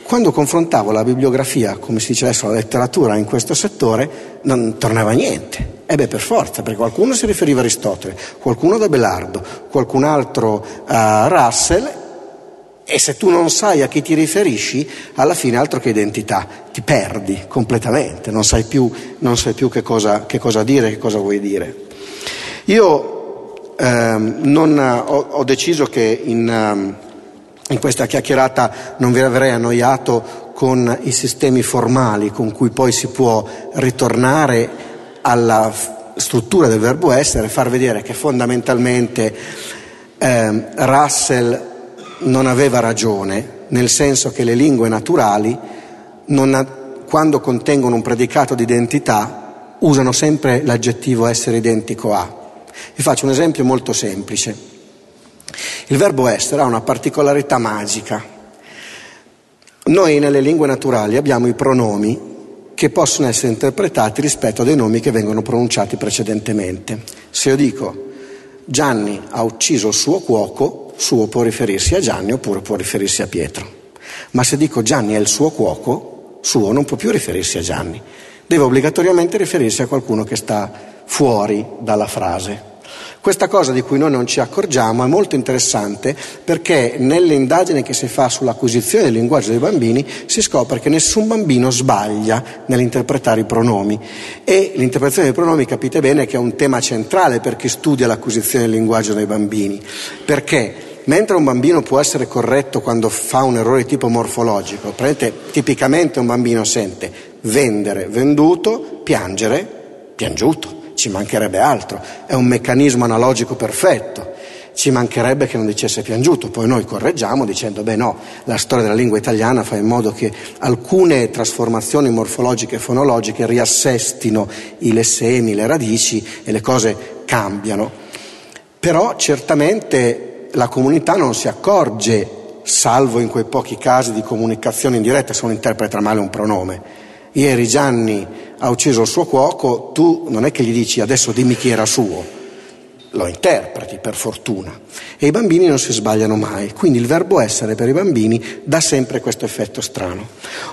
quando confrontavo la bibliografia, come si dice adesso, la letteratura in questo settore, non tornava niente. E beh, per forza, perché qualcuno si riferiva a Aristotele, qualcuno ad Abelardo, qualcun altro a Russell, e se tu non sai a chi ti riferisci, alla fine altro che identità, ti perdi completamente, non sai più, non sai più che, cosa, che, cosa, dire, che cosa vuoi dire. Io ehm, non, ho, ho, deciso che in, ehm, in questa chiacchierata non vi avrei annoiato con i sistemi formali con cui poi si può ritornare alla struttura del verbo essere, far vedere che fondamentalmente eh, Russell non aveva ragione, nel senso che le lingue naturali, ha, quando contengono un predicato di identità, usano sempre l'aggettivo essere identico a. Vi faccio un esempio molto semplice. Il verbo essere ha una particolarità magica. Noi nelle lingue naturali abbiamo i pronomi che possono essere interpretati rispetto a dei nomi che vengono pronunciati precedentemente. Se io dico Gianni ha ucciso il suo cuoco, suo può riferirsi a Gianni oppure può riferirsi a Pietro. Ma se dico Gianni è il suo cuoco, suo non può più riferirsi a Gianni, deve obbligatoriamente riferirsi a qualcuno che sta fuori dalla frase. Questa cosa di cui noi non ci accorgiamo è molto interessante perché nelle indagini che si fa sull'acquisizione del linguaggio dei bambini si scopre che nessun bambino sbaglia nell'interpretare i pronomi. E l'interpretazione dei pronomi capite bene che è un tema centrale per chi studia l'acquisizione del linguaggio dei bambini, perché mentre un bambino può essere corretto quando fa un errore tipo morfologico, prendete, tipicamente un bambino sente vendere, venduto, piangere, piangiuto ci mancherebbe altro, è un meccanismo analogico perfetto, ci mancherebbe che non dicesse piangiuto, poi noi correggiamo dicendo beh no, la storia della lingua italiana fa in modo che alcune trasformazioni morfologiche e fonologiche riassestino i lessemi, le radici e le cose cambiano. Però certamente la comunità non si accorge, salvo in quei pochi casi di comunicazione indiretta, se uno interpreta male un pronome. Ieri Gianni ha ucciso il suo cuoco, tu non è che gli dici adesso dimmi chi era suo, lo interpreti per fortuna. E i bambini non si sbagliano mai, quindi il verbo essere per i bambini dà sempre questo effetto strano.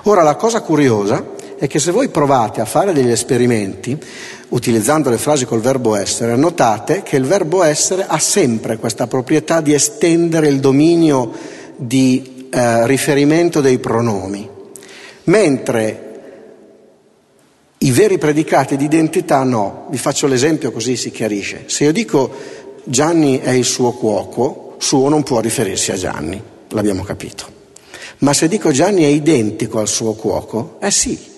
Ora la cosa curiosa è che se voi provate a fare degli esperimenti utilizzando le frasi col verbo essere, notate che il verbo essere ha sempre questa proprietà di estendere il dominio di eh, riferimento dei pronomi, mentre i veri predicati di identità no. Vi faccio l'esempio così si chiarisce. Se io dico Gianni è il suo cuoco, suo non può riferirsi a Gianni, l'abbiamo capito. Ma se dico Gianni è identico al suo cuoco, eh sì.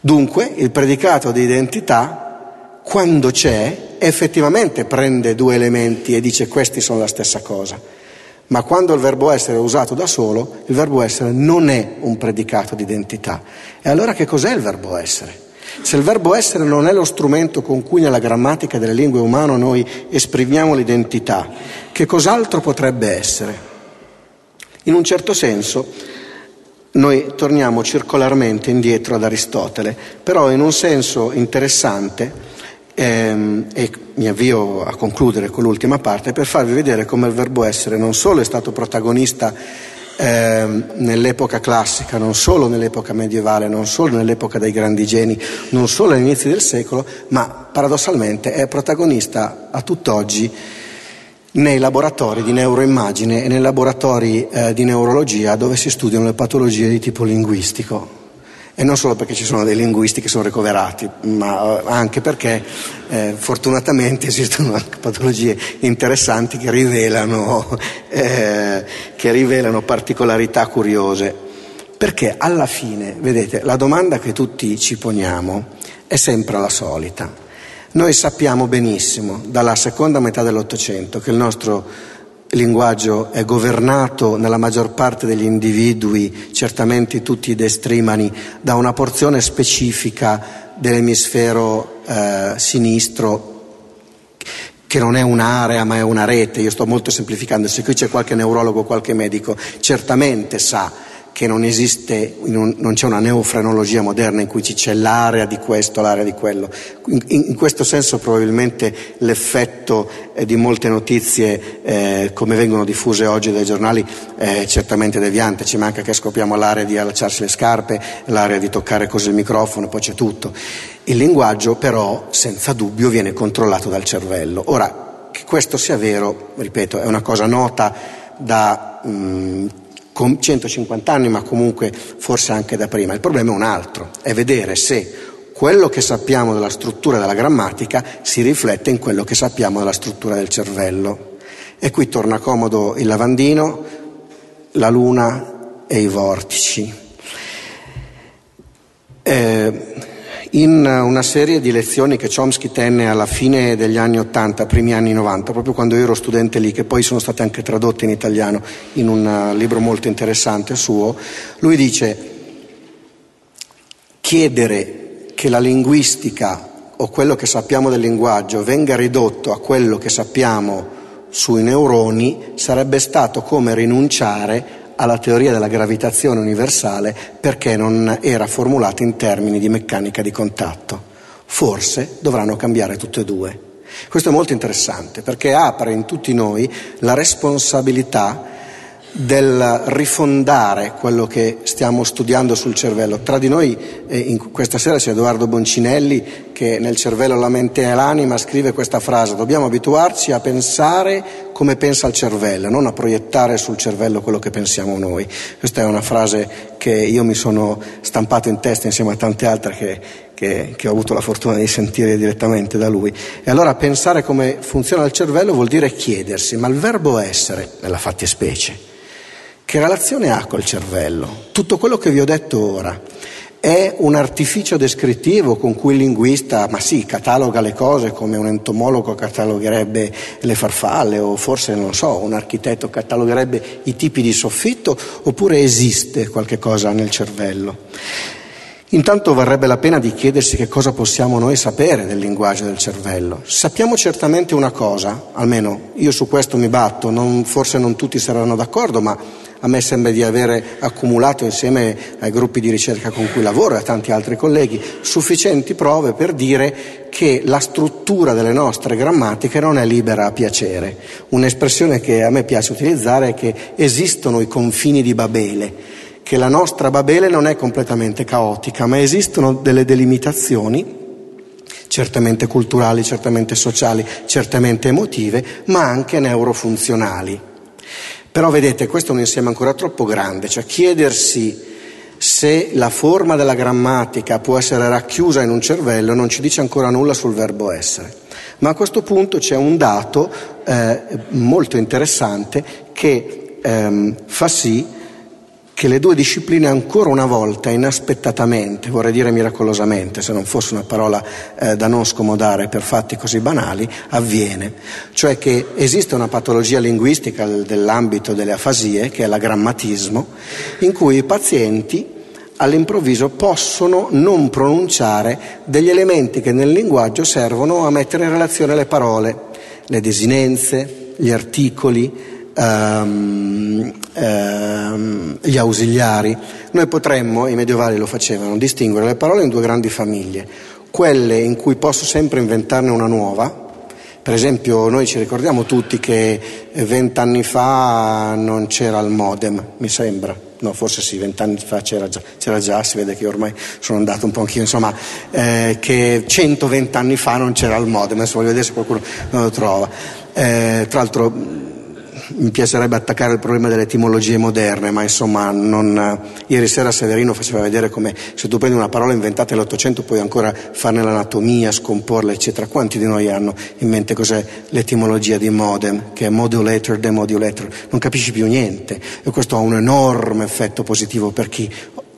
Dunque il predicato di identità, quando c'è, effettivamente prende due elementi e dice questi sono la stessa cosa. Ma quando il verbo essere è usato da solo, il verbo essere non è un predicato di identità. E allora che cos'è il verbo essere? Se il verbo essere non è lo strumento con cui nella grammatica delle lingue umane noi esprimiamo l'identità, che cos'altro potrebbe essere? In un certo senso noi torniamo circolarmente indietro ad Aristotele, però in un senso interessante e mi avvio a concludere con l'ultima parte per farvi vedere come il verbo essere non solo è stato protagonista eh, nell'epoca classica, non solo nell'epoca medievale, non solo nell'epoca dei grandi geni, non solo all'inizio del secolo, ma paradossalmente è protagonista a tutt'oggi nei laboratori di neuroimmagine e nei laboratori eh, di neurologia dove si studiano le patologie di tipo linguistico. E non solo perché ci sono dei linguisti che sono ricoverati, ma eh, anche perché eh, fortunatamente esistono anche patologie interessanti che rivelano, eh, che rivelano particolarità curiose. Perché alla fine, vedete, la domanda che tutti ci poniamo è sempre la solita. Noi sappiamo benissimo dalla seconda metà dell'Ottocento che il nostro linguaggio è governato nella maggior parte degli individui, certamente tutti i destrimani, da una porzione specifica dell'emisfero eh, sinistro che non è un'area ma è una rete, io sto molto semplificando, se qui c'è qualche neurologo qualche medico, certamente sa che non esiste, non c'è una neofrenologia moderna in cui ci c'è l'area di questo, l'area di quello. In, in questo senso probabilmente l'effetto eh, di molte notizie eh, come vengono diffuse oggi dai giornali è certamente deviante, ci manca che scopriamo l'area di allacciarsi le scarpe, l'area di toccare così il microfono, poi c'è tutto. Il linguaggio però senza dubbio viene controllato dal cervello. Ora, che questo sia vero, ripeto, è una cosa nota da... Mh, mm, 150 anni, ma comunque forse anche da prima. Il problema è un altro, è vedere se quello che sappiamo della struttura della grammatica si riflette in quello che sappiamo della struttura del cervello. E qui torna comodo il lavandino, la luna e i vortici. Eh, in una serie di lezioni che Chomsky tenne alla fine degli anni 80, primi anni 90, proprio quando ero studente lì, che poi sono state anche tradotte in italiano in un uh, libro molto interessante suo, lui dice chiedere che la linguistica o quello che sappiamo del linguaggio venga ridotto a quello che sappiamo sui neuroni sarebbe stato come rinunciare alla teoria della gravitazione universale perché non era formulata in termini di meccanica di contatto. Forse dovranno cambiare tutte e due. Questo è molto interessante perché apre in tutti noi la responsabilità del rifondare quello che stiamo studiando sul cervello. Tra di noi eh, questa sera c'è Edoardo Boncinelli che nel cervello, la mente e l'anima scrive questa frase, dobbiamo abituarci a pensare come pensa il cervello, non a proiettare sul cervello quello che pensiamo noi. Questa è una frase che io mi sono stampato in testa insieme a tante altre che, che, che ho avuto la fortuna di sentire direttamente da lui. E allora pensare come funziona il cervello vuol dire chiedersi, ma il verbo essere, nella fattispecie, che relazione ha col cervello? Tutto quello che vi ho detto ora è un artificio descrittivo con cui il linguista, ma sì, cataloga le cose come un entomologo catalogherebbe le farfalle o forse, non so, un architetto catalogherebbe i tipi di soffitto oppure esiste qualche cosa nel cervello? Intanto varrebbe la pena di chiedersi che cosa possiamo noi sapere del linguaggio del cervello. Sappiamo certamente una cosa, almeno io su questo mi batto, non, forse non tutti saranno d'accordo, ma a me sembra di avere accumulato insieme ai gruppi di ricerca con cui lavoro e a tanti altri colleghi sufficienti prove per dire che la struttura delle nostre grammatiche non è libera a piacere. Un'espressione che a me piace utilizzare è che esistono i confini di Babele, che la nostra Babele non è completamente caotica, ma esistono delle delimitazioni certamente culturali, certamente sociali, certamente emotive, ma anche neurofunzionali. Però vedete, questo è un insieme ancora troppo grande, cioè chiedersi se la forma della grammatica può essere racchiusa in un cervello non ci dice ancora nulla sul verbo essere. Ma a questo punto c'è un dato eh, molto interessante che ehm, fa sì che le due discipline ancora una volta, inaspettatamente, vorrei dire miracolosamente, se non fosse una parola eh, da non scomodare per fatti così banali, avviene. Cioè che esiste una patologia linguistica dell'ambito delle afasie, che è l'agrammatismo, in cui i pazienti all'improvviso possono non pronunciare degli elementi che nel linguaggio servono a mettere in relazione le parole, le desinenze, gli articoli, ehm, ehm, gli ausiliari. Noi potremmo, i medievali lo facevano, distinguere le parole in due grandi famiglie, quelle in cui posso sempre inventarne una nuova, per esempio noi ci ricordiamo tutti che vent'anni fa non c'era il modem, mi sembra, no forse sì, vent'anni fa c'era già, c'era già, si vede che ormai sono andato un po' anch'io, insomma, eh, che 120 anni fa non c'era il modem, adesso voglio vedere se qualcuno lo trova. Eh, tra l'altro mi piacerebbe attaccare il problema delle etimologie moderne, ma insomma non... ieri sera Severino faceva vedere come se tu prendi una parola inventata nell'Ottocento puoi ancora farne l'anatomia, scomporla, eccetera. Quanti di noi hanno in mente cos'è l'etimologia di modem, che è modulator, demodulator? Non capisci più niente e questo ha un enorme effetto positivo per chi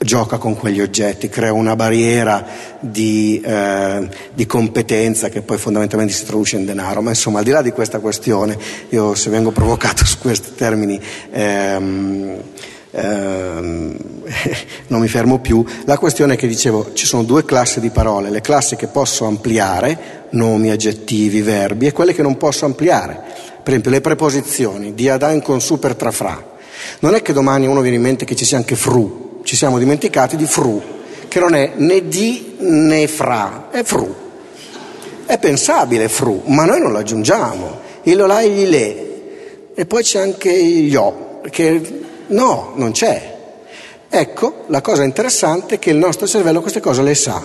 gioca con quegli oggetti, crea una barriera di, eh, di, competenza che poi fondamentalmente si traduce in denaro. Ma insomma, al di là di questa questione, io se vengo provocato su questi termini ehm, ehm, non mi fermo più. La questione è che dicevo, ci sono due classi di parole, le classi che posso ampliare, nomi, aggettivi, verbi, e quelle che non posso ampliare. Per esempio le preposizioni, di adan con super tra fra. Non è che domani uno viene in mente che ci sia anche fru, ci siamo dimenticati di fru, che non è né di né fra, è fru. È pensabile fru, ma noi non lo aggiungiamo. Il là e gli le. E poi c'è anche io, che no, non c'è. Ecco, la cosa interessante è che il nostro cervello queste cose le sa.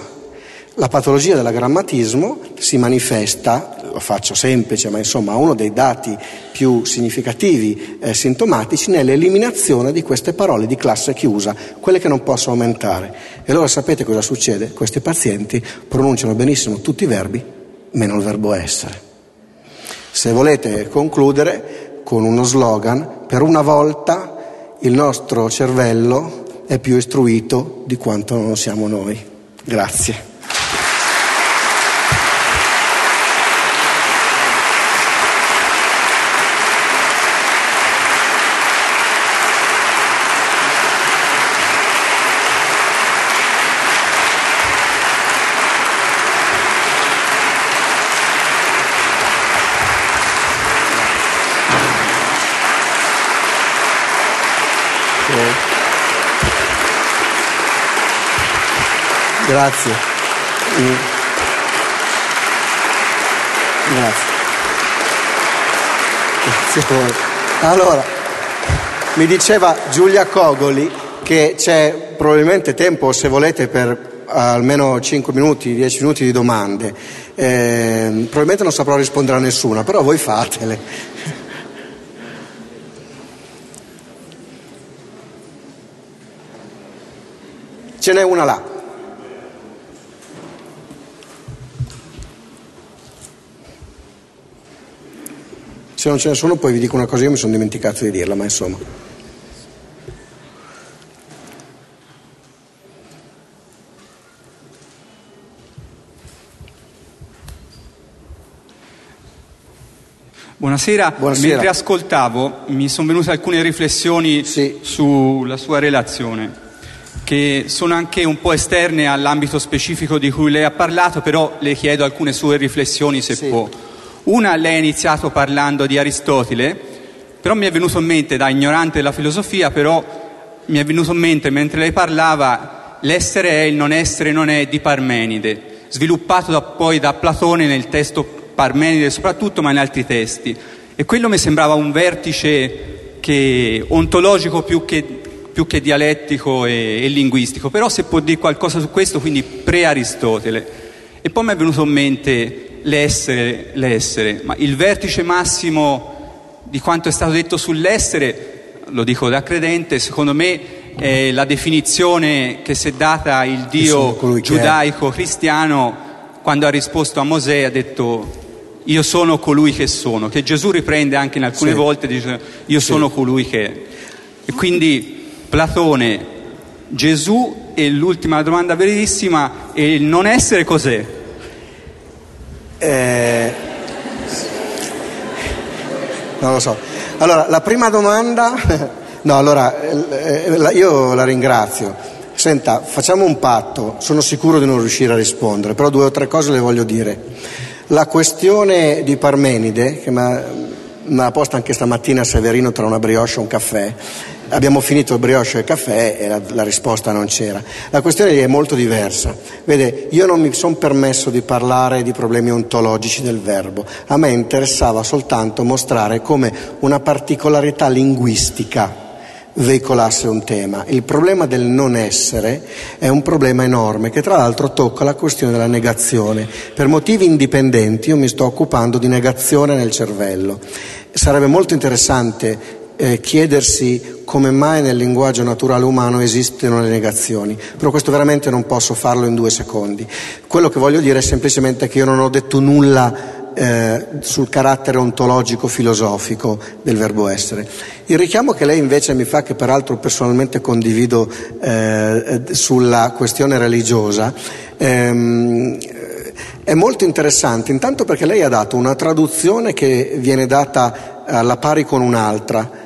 La patologia dell'agrammatismo si manifesta, lo faccio semplice, ma insomma uno dei dati più significativi eh, sintomatici nell'eliminazione di queste parole di classe chiusa, quelle che non posso aumentare. E allora sapete cosa succede? Questi pazienti pronunciano benissimo tutti i verbi, meno il verbo essere. Se volete concludere con uno slogan, per una volta il nostro cervello è più istruito di quanto non siamo noi. Grazie. Grazie. Grazie. Grazie Allora, mi diceva Giulia Cogoli che c'è probabilmente tempo, se volete, per almeno 5 minuti, 10 minuti di domande. Eh, probabilmente non saprò rispondere a nessuna, però voi fatele. Ce n'è una là. Se non ce ne sono poi vi dico una cosa, io mi sono dimenticato di dirla, ma insomma. Buonasera. Buonasera. mentre ascoltavo mi sono venute alcune riflessioni sì. sulla sua relazione, che sono anche un po' esterne all'ambito specifico di cui lei ha parlato, però le chiedo alcune sue riflessioni se sì. può. Una lei ha iniziato parlando di Aristotele, però mi è venuto in mente, da ignorante della filosofia, però mi è venuto in mente mentre lei parlava l'essere è, il non essere non è di Parmenide, sviluppato da, poi da Platone nel testo Parmenide soprattutto, ma in altri testi. E quello mi sembrava un vertice che, ontologico più che, più che dialettico e, e linguistico, però se può dire qualcosa su questo, quindi pre-Aristotele. E poi mi è venuto in mente l'essere, l'essere, ma il vertice massimo di quanto è stato detto sull'essere, lo dico da credente, secondo me è la definizione che si è data il Dio giudaico cristiano quando ha risposto a Mosè, ha detto io sono colui che sono, che Gesù riprende anche in alcune sì. volte, dice io sì. sono colui che è. E quindi Platone, Gesù e l'ultima domanda verissima, e il non essere cos'è? Eh, non lo so. Allora, la prima domanda, no, allora, eh, io la ringrazio. Senta, facciamo un patto, sono sicuro di non riuscire a rispondere, però due o tre cose le voglio dire. La questione di Parmenide, che mi ha posta anche stamattina Severino tra una brioche e un caffè, abbiamo finito il brioche e il caffè e la, la, risposta non c'era. La questione è molto diversa. Vede, io non mi sono permesso di parlare di problemi ontologici del verbo, a me interessava soltanto mostrare come una particolarità linguistica veicolasse un tema. Il problema del non essere è un problema enorme che tra l'altro tocca la questione della negazione. Per motivi indipendenti io mi sto occupando di negazione nel cervello. Sarebbe molto interessante eh, chiedersi come mai nel linguaggio naturale umano esistono le negazioni, però questo veramente non posso farlo in due secondi. Quello che voglio dire è semplicemente che io non ho detto nulla eh, sul carattere ontologico filosofico del verbo essere. Il richiamo che lei invece mi fa, che peraltro personalmente condivido eh, sulla questione religiosa, ehm, è molto interessante, intanto perché lei ha dato una traduzione che viene data alla pari con un'altra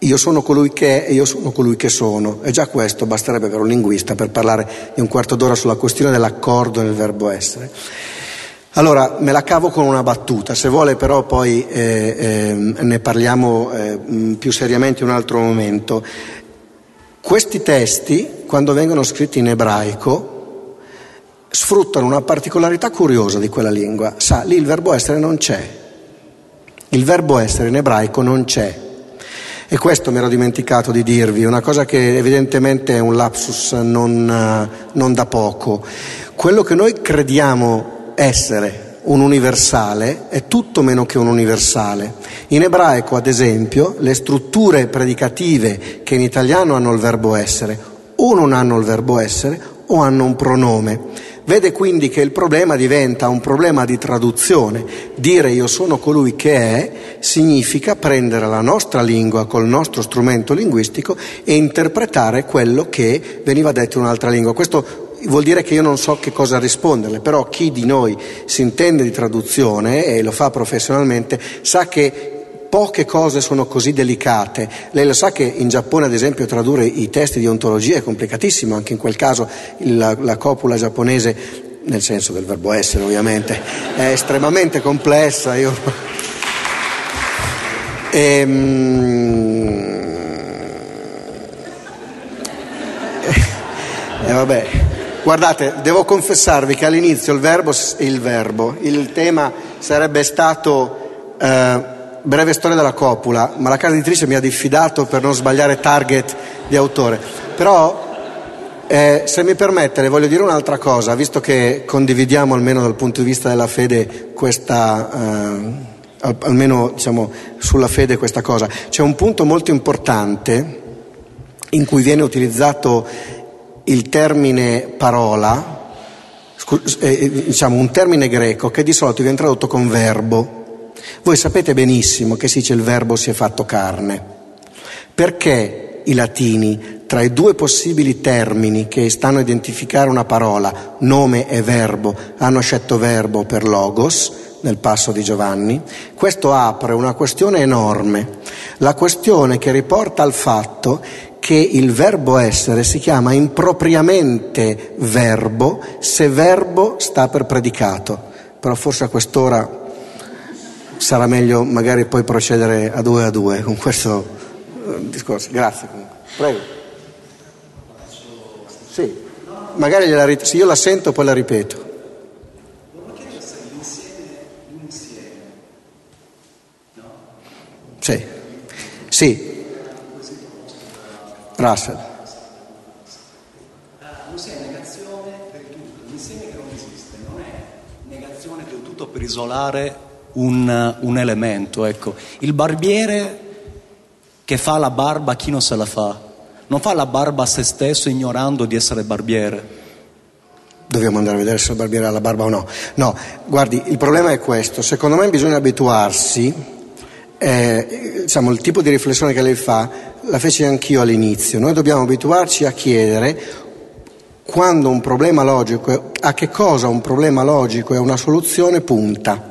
io sono colui che è e io sono colui che sono. E già questo basterebbe per un linguista per parlare di un quarto d'ora sulla questione dell'accordo nel verbo essere. Allora, me la cavo con una battuta, se vuole però poi eh, eh, ne parliamo eh, più seriamente in un altro momento. Questi testi, quando vengono scritti in ebraico, sfruttano una particolarità curiosa di quella lingua. Sa, lì il verbo essere non c'è. Il verbo essere in ebraico non c'è. E questo mi ero dimenticato di dirvi, una cosa che evidentemente è un lapsus non, eh, non da poco. Quello che noi crediamo essere un universale è tutto meno che un universale. In ebraico, ad esempio, le strutture predicative che in italiano hanno il verbo essere o non hanno il verbo essere o hanno un pronome. Vede quindi che il problema diventa un problema di traduzione. Dire io sono colui che è significa prendere la nostra lingua col nostro strumento linguistico e interpretare quello che veniva detto in un'altra lingua. Questo vuol dire che io non so che cosa risponderle, però chi di noi si intende di traduzione e lo fa professionalmente sa che poche cose sono così delicate. Lei lo sa che in Giappone, ad esempio, tradurre i testi di ontologia è complicatissimo, anche in quel caso la, la copula giapponese, nel senso del verbo essere ovviamente, è estremamente complessa. Io... E, um... e vabbè. Guardate, devo confessarvi che all'inizio il verbo, il, verbo, il tema sarebbe stato eh, breve storia della copula, ma la casa editrice mi ha diffidato per non sbagliare target di autore. Però, eh, se mi permette, le voglio dire un'altra cosa, visto che condividiamo almeno dal punto di vista della fede questa, eh, almeno diciamo, sulla fede questa cosa. C'è un punto molto importante in cui viene utilizzato il termine parola, eh, diciamo un termine greco che di solito viene tradotto con verbo. Voi sapete benissimo che si dice il verbo si è fatto carne. Perché i latini, tra i due possibili termini che stanno a identificare una parola, nome e verbo, hanno scelto verbo per logos nel passo di Giovanni? Questo apre una questione enorme, la questione che riporta al fatto che il verbo essere si chiama impropriamente verbo se verbo sta per predicato. Però forse a quest'ora sarà meglio magari poi procedere a due a due con questo eh, discorso. Grazie. Prego. Sì, magari gliela, se io la sento poi la ripeto. Sì, sì. Russell. per isolare un, un elemento. Ecco. Il barbiere che fa la barba a chi non se la fa, non fa la barba a se stesso ignorando di essere barbiere. Dobbiamo andare a vedere se il barbiere ha la barba o no. No, guardi, il problema è questo. Secondo me bisogna abituarsi, eh, diciamo, il tipo di riflessione che lei fa, la feci anch'io all'inizio. Noi dobbiamo abituarci a chiedere quando un problema logico, a che cosa un problema logico e una soluzione punta.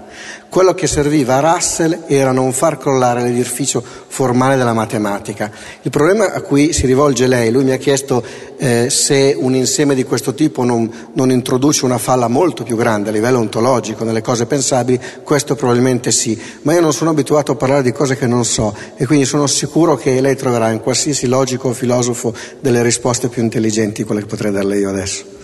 Quello che serviva a Russell era non far crollare l'edificio formale della matematica. Il problema a cui si rivolge lei, lui mi ha chiesto eh, se un insieme di questo tipo non, non introduce una falla molto più grande a livello ontologico nelle cose pensabili, questo probabilmente sì, ma io non sono abituato a parlare di cose che non so e quindi sono sicuro che lei troverà in qualsiasi logico o filosofo delle risposte più intelligenti quelle che potrei darle io adesso.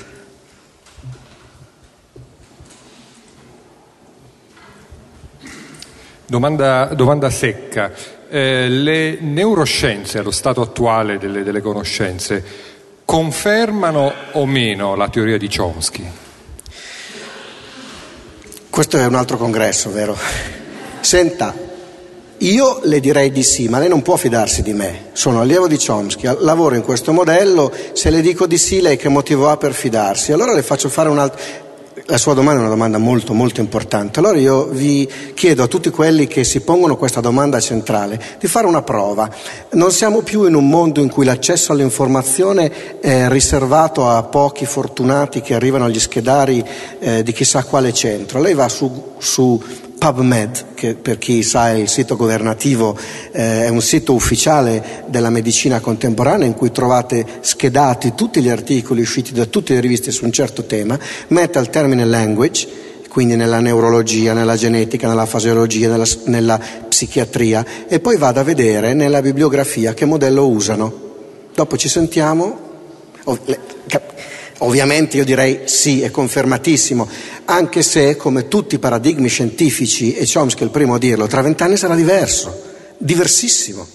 Domanda, domanda secca. Eh, le neuroscienze, allo stato attuale delle, delle conoscenze, confermano o meno la teoria di Chomsky? Questo è un altro congresso, vero? Senta, io le direi di sì, ma lei non può fidarsi di me. Sono allievo di Chomsky, lavoro in questo modello, se le dico di sì lei che motivo ha per fidarsi? Allora le faccio fare un altro la sua domanda è una domanda molto molto importante. Allora io vi chiedo a tutti quelli che si pongono questa domanda centrale di fare una prova. Non siamo più in un mondo in cui l'accesso all'informazione è riservato a pochi fortunati che arrivano agli schedari eh, di chissà quale centro. Lei va su, su PubMed, che per chi sa è il sito governativo, eh, è un sito ufficiale della medicina contemporanea in cui trovate schedati tutti gli articoli usciti da tutte le riviste su un certo tema, metta il termine language, quindi nella neurologia, nella genetica, nella fasiologia, nella, nella psichiatria, e poi vada a vedere nella bibliografia che modello usano. Dopo ci sentiamo. Oh, le, Ovviamente io direi sì, è confermatissimo, anche se come tutti i paradigmi scientifici, e Chomsky è il primo a dirlo, tra vent'anni sarà diverso, diversissimo.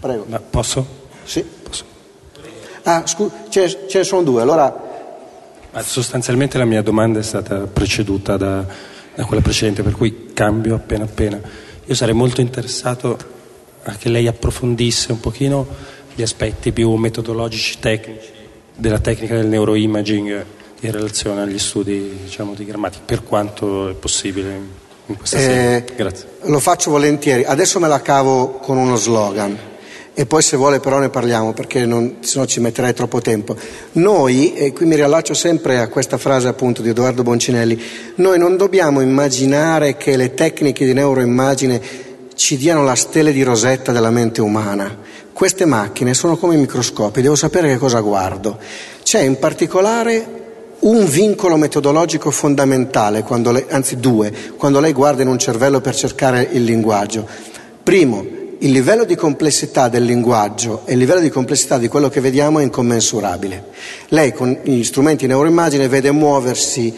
Prego. Ma posso? Sì. Posso. Ah, scusa, ce, ce ne sono due, allora... Ma sostanzialmente la mia domanda è stata preceduta da, da quella precedente, per cui cambio appena appena. Io sarei molto interessato a che lei approfondisse un pochino gli aspetti più metodologici, tecnici della tecnica del neuroimaging in relazione agli studi diciamo, di grammatica, per quanto è possibile in questa eh, serie. Grazie. Lo faccio volentieri. Adesso me la cavo con uno slogan e poi se vuole però ne parliamo perché non, se no ci metterei troppo tempo. Noi, e qui mi riallaccio sempre a questa frase appunto di Edoardo Boncinelli, noi non dobbiamo immaginare che le tecniche di neuroimmagine ci diano la stele di rosetta della mente umana. Queste macchine sono come microscopi, devo sapere che cosa guardo. C'è in particolare un vincolo metodologico fondamentale, lei, anzi due, quando lei guarda in un cervello per cercare il linguaggio. Primo, il livello di complessità del linguaggio e il livello di complessità di quello che vediamo è incommensurabile. Lei con gli strumenti neuroimmagine vede muoversi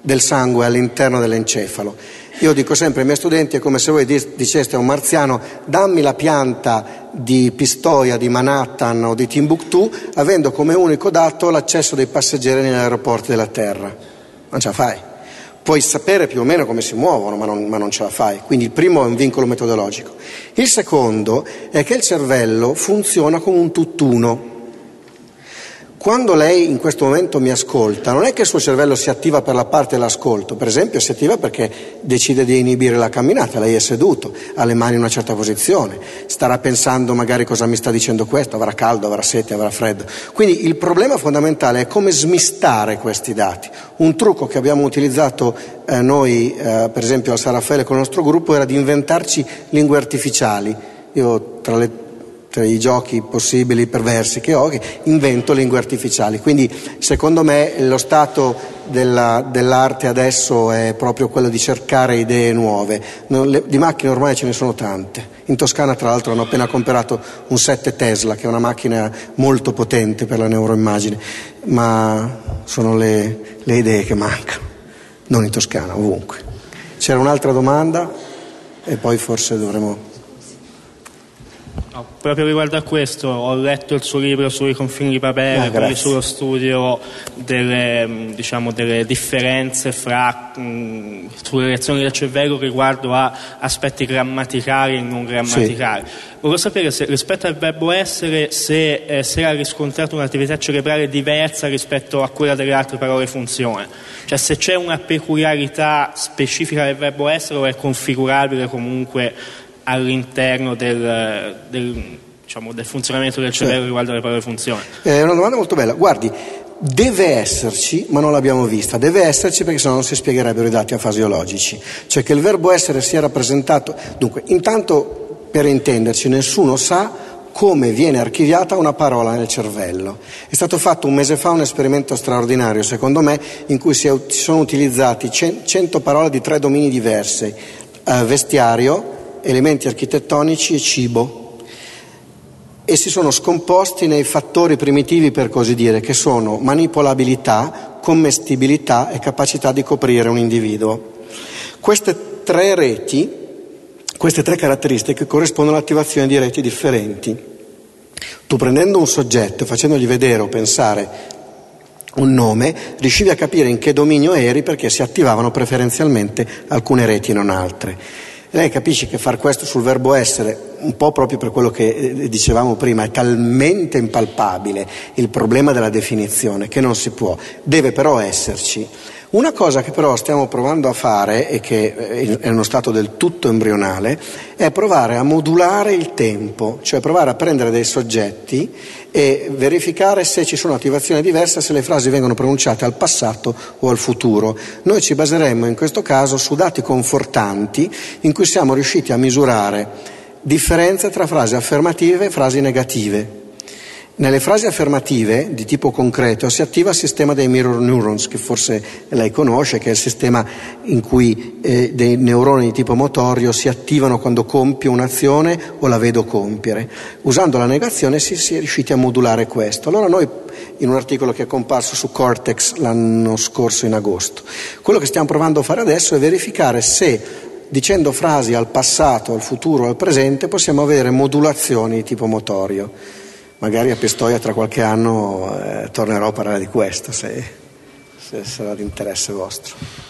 del sangue all'interno dell'encefalo io dico sempre ai miei studenti, è come se voi diceste a un marziano dammi la pianta di Pistoia, di Manhattan o di Timbuktu, avendo come unico dato l'accesso dei passeggeri negli aeroporti della Terra. Non ce la fai. Puoi sapere più o meno come si muovono, ma non, ma non ce la fai. Quindi il primo è un vincolo metodologico. Il secondo è che il cervello funziona come un tutt'uno. Quando lei in questo momento mi ascolta, non è che il suo cervello si attiva per la parte dell'ascolto, per esempio si attiva perché decide di inibire la camminata, lei è seduto, ha le mani in una certa posizione, starà pensando magari cosa mi sta dicendo questo, avrà caldo, avrà sete, avrà freddo. Quindi il problema fondamentale è come smistare questi dati. Un trucco che abbiamo utilizzato eh, noi, eh, per esempio a San Raffaele con il nostro gruppo, era di inventarci lingue artificiali. Io tra le tra i giochi possibili perversi che ho, che invento lingue artificiali. Quindi secondo me lo stato della, dell'arte adesso è proprio quello di cercare idee nuove. Non, le, di macchine ormai ce ne sono tante. In Toscana tra l'altro hanno appena comprato un 7 Tesla, che è una macchina molto potente per la neuroimmagine, ma sono le, le idee che mancano, non in Toscana, ovunque. C'era un'altra domanda e poi forse dovremo... No, proprio riguardo a questo, ho letto il suo libro sui confini di Papere, ah, quindi sullo studio delle, diciamo, delle differenze fra, mh, sulle reazioni del cervello riguardo a aspetti grammaticali e non grammaticali. Sì. Volevo sapere se rispetto al verbo essere, se, eh, se era riscontrato un'attività cerebrale diversa rispetto a quella delle altre parole funzione. Cioè se c'è una peculiarità specifica del verbo essere o è configurabile comunque all'interno del, del, diciamo, del funzionamento del cervello sì. riguardo alle parole funzioni? È una domanda molto bella. Guardi, deve esserci, ma non l'abbiamo vista. Deve esserci perché sennò non si spiegherebbero i dati afasiologici. Cioè che il verbo essere sia rappresentato. Dunque, intanto per intenderci, nessuno sa come viene archiviata una parola nel cervello. È stato fatto un mese fa un esperimento straordinario, secondo me, in cui si, sono utilizzati 100 parole di tre domini diversi, eh, vestiario, elementi architettonici e cibo, e si sono scomposti nei fattori primitivi, per così dire, che sono manipolabilità, commestibilità e capacità di coprire un individuo. Queste tre reti queste tre caratteristiche corrispondono all'attivazione di reti differenti. Tu prendendo un soggetto e facendogli vedere o pensare un nome, riuscivi a capire in che dominio eri perché si attivavano preferenzialmente alcune reti e non altre. Lei capisce che far questo sul verbo essere, un po' proprio per quello che eh, dicevamo prima, è talmente impalpabile il problema della definizione che non si può, deve però esserci. Una cosa che però stiamo provando a fare e che eh, è uno stato del tutto embrionale è provare a modulare il tempo, cioè provare a prendere dei soggetti e verificare se ci sono attivazioni diverse, se le frasi vengono pronunciate al passato o al futuro. Noi ci baseremmo in questo caso su dati confortanti in cui siamo riusciti a misurare differenze tra frasi affermative e frasi negative. Nelle frasi affermative di tipo concreto si attiva il sistema dei mirror neurons, che forse lei conosce, che è il sistema in cui eh, dei neuroni di tipo motorio si attivano quando compio un'azione o la vedo compiere. Usando la negazione si, si è riusciti a modulare questo. Allora noi, in un articolo che è comparso su Cortex l'anno scorso in agosto, quello che stiamo provando a fare adesso è verificare se dicendo frasi al passato, al futuro, al presente, possiamo avere modulazioni di tipo motorio magari a Pistoia tra qualche anno eh, tornerò a parlare di questo, se, se sarà di interesse vostro.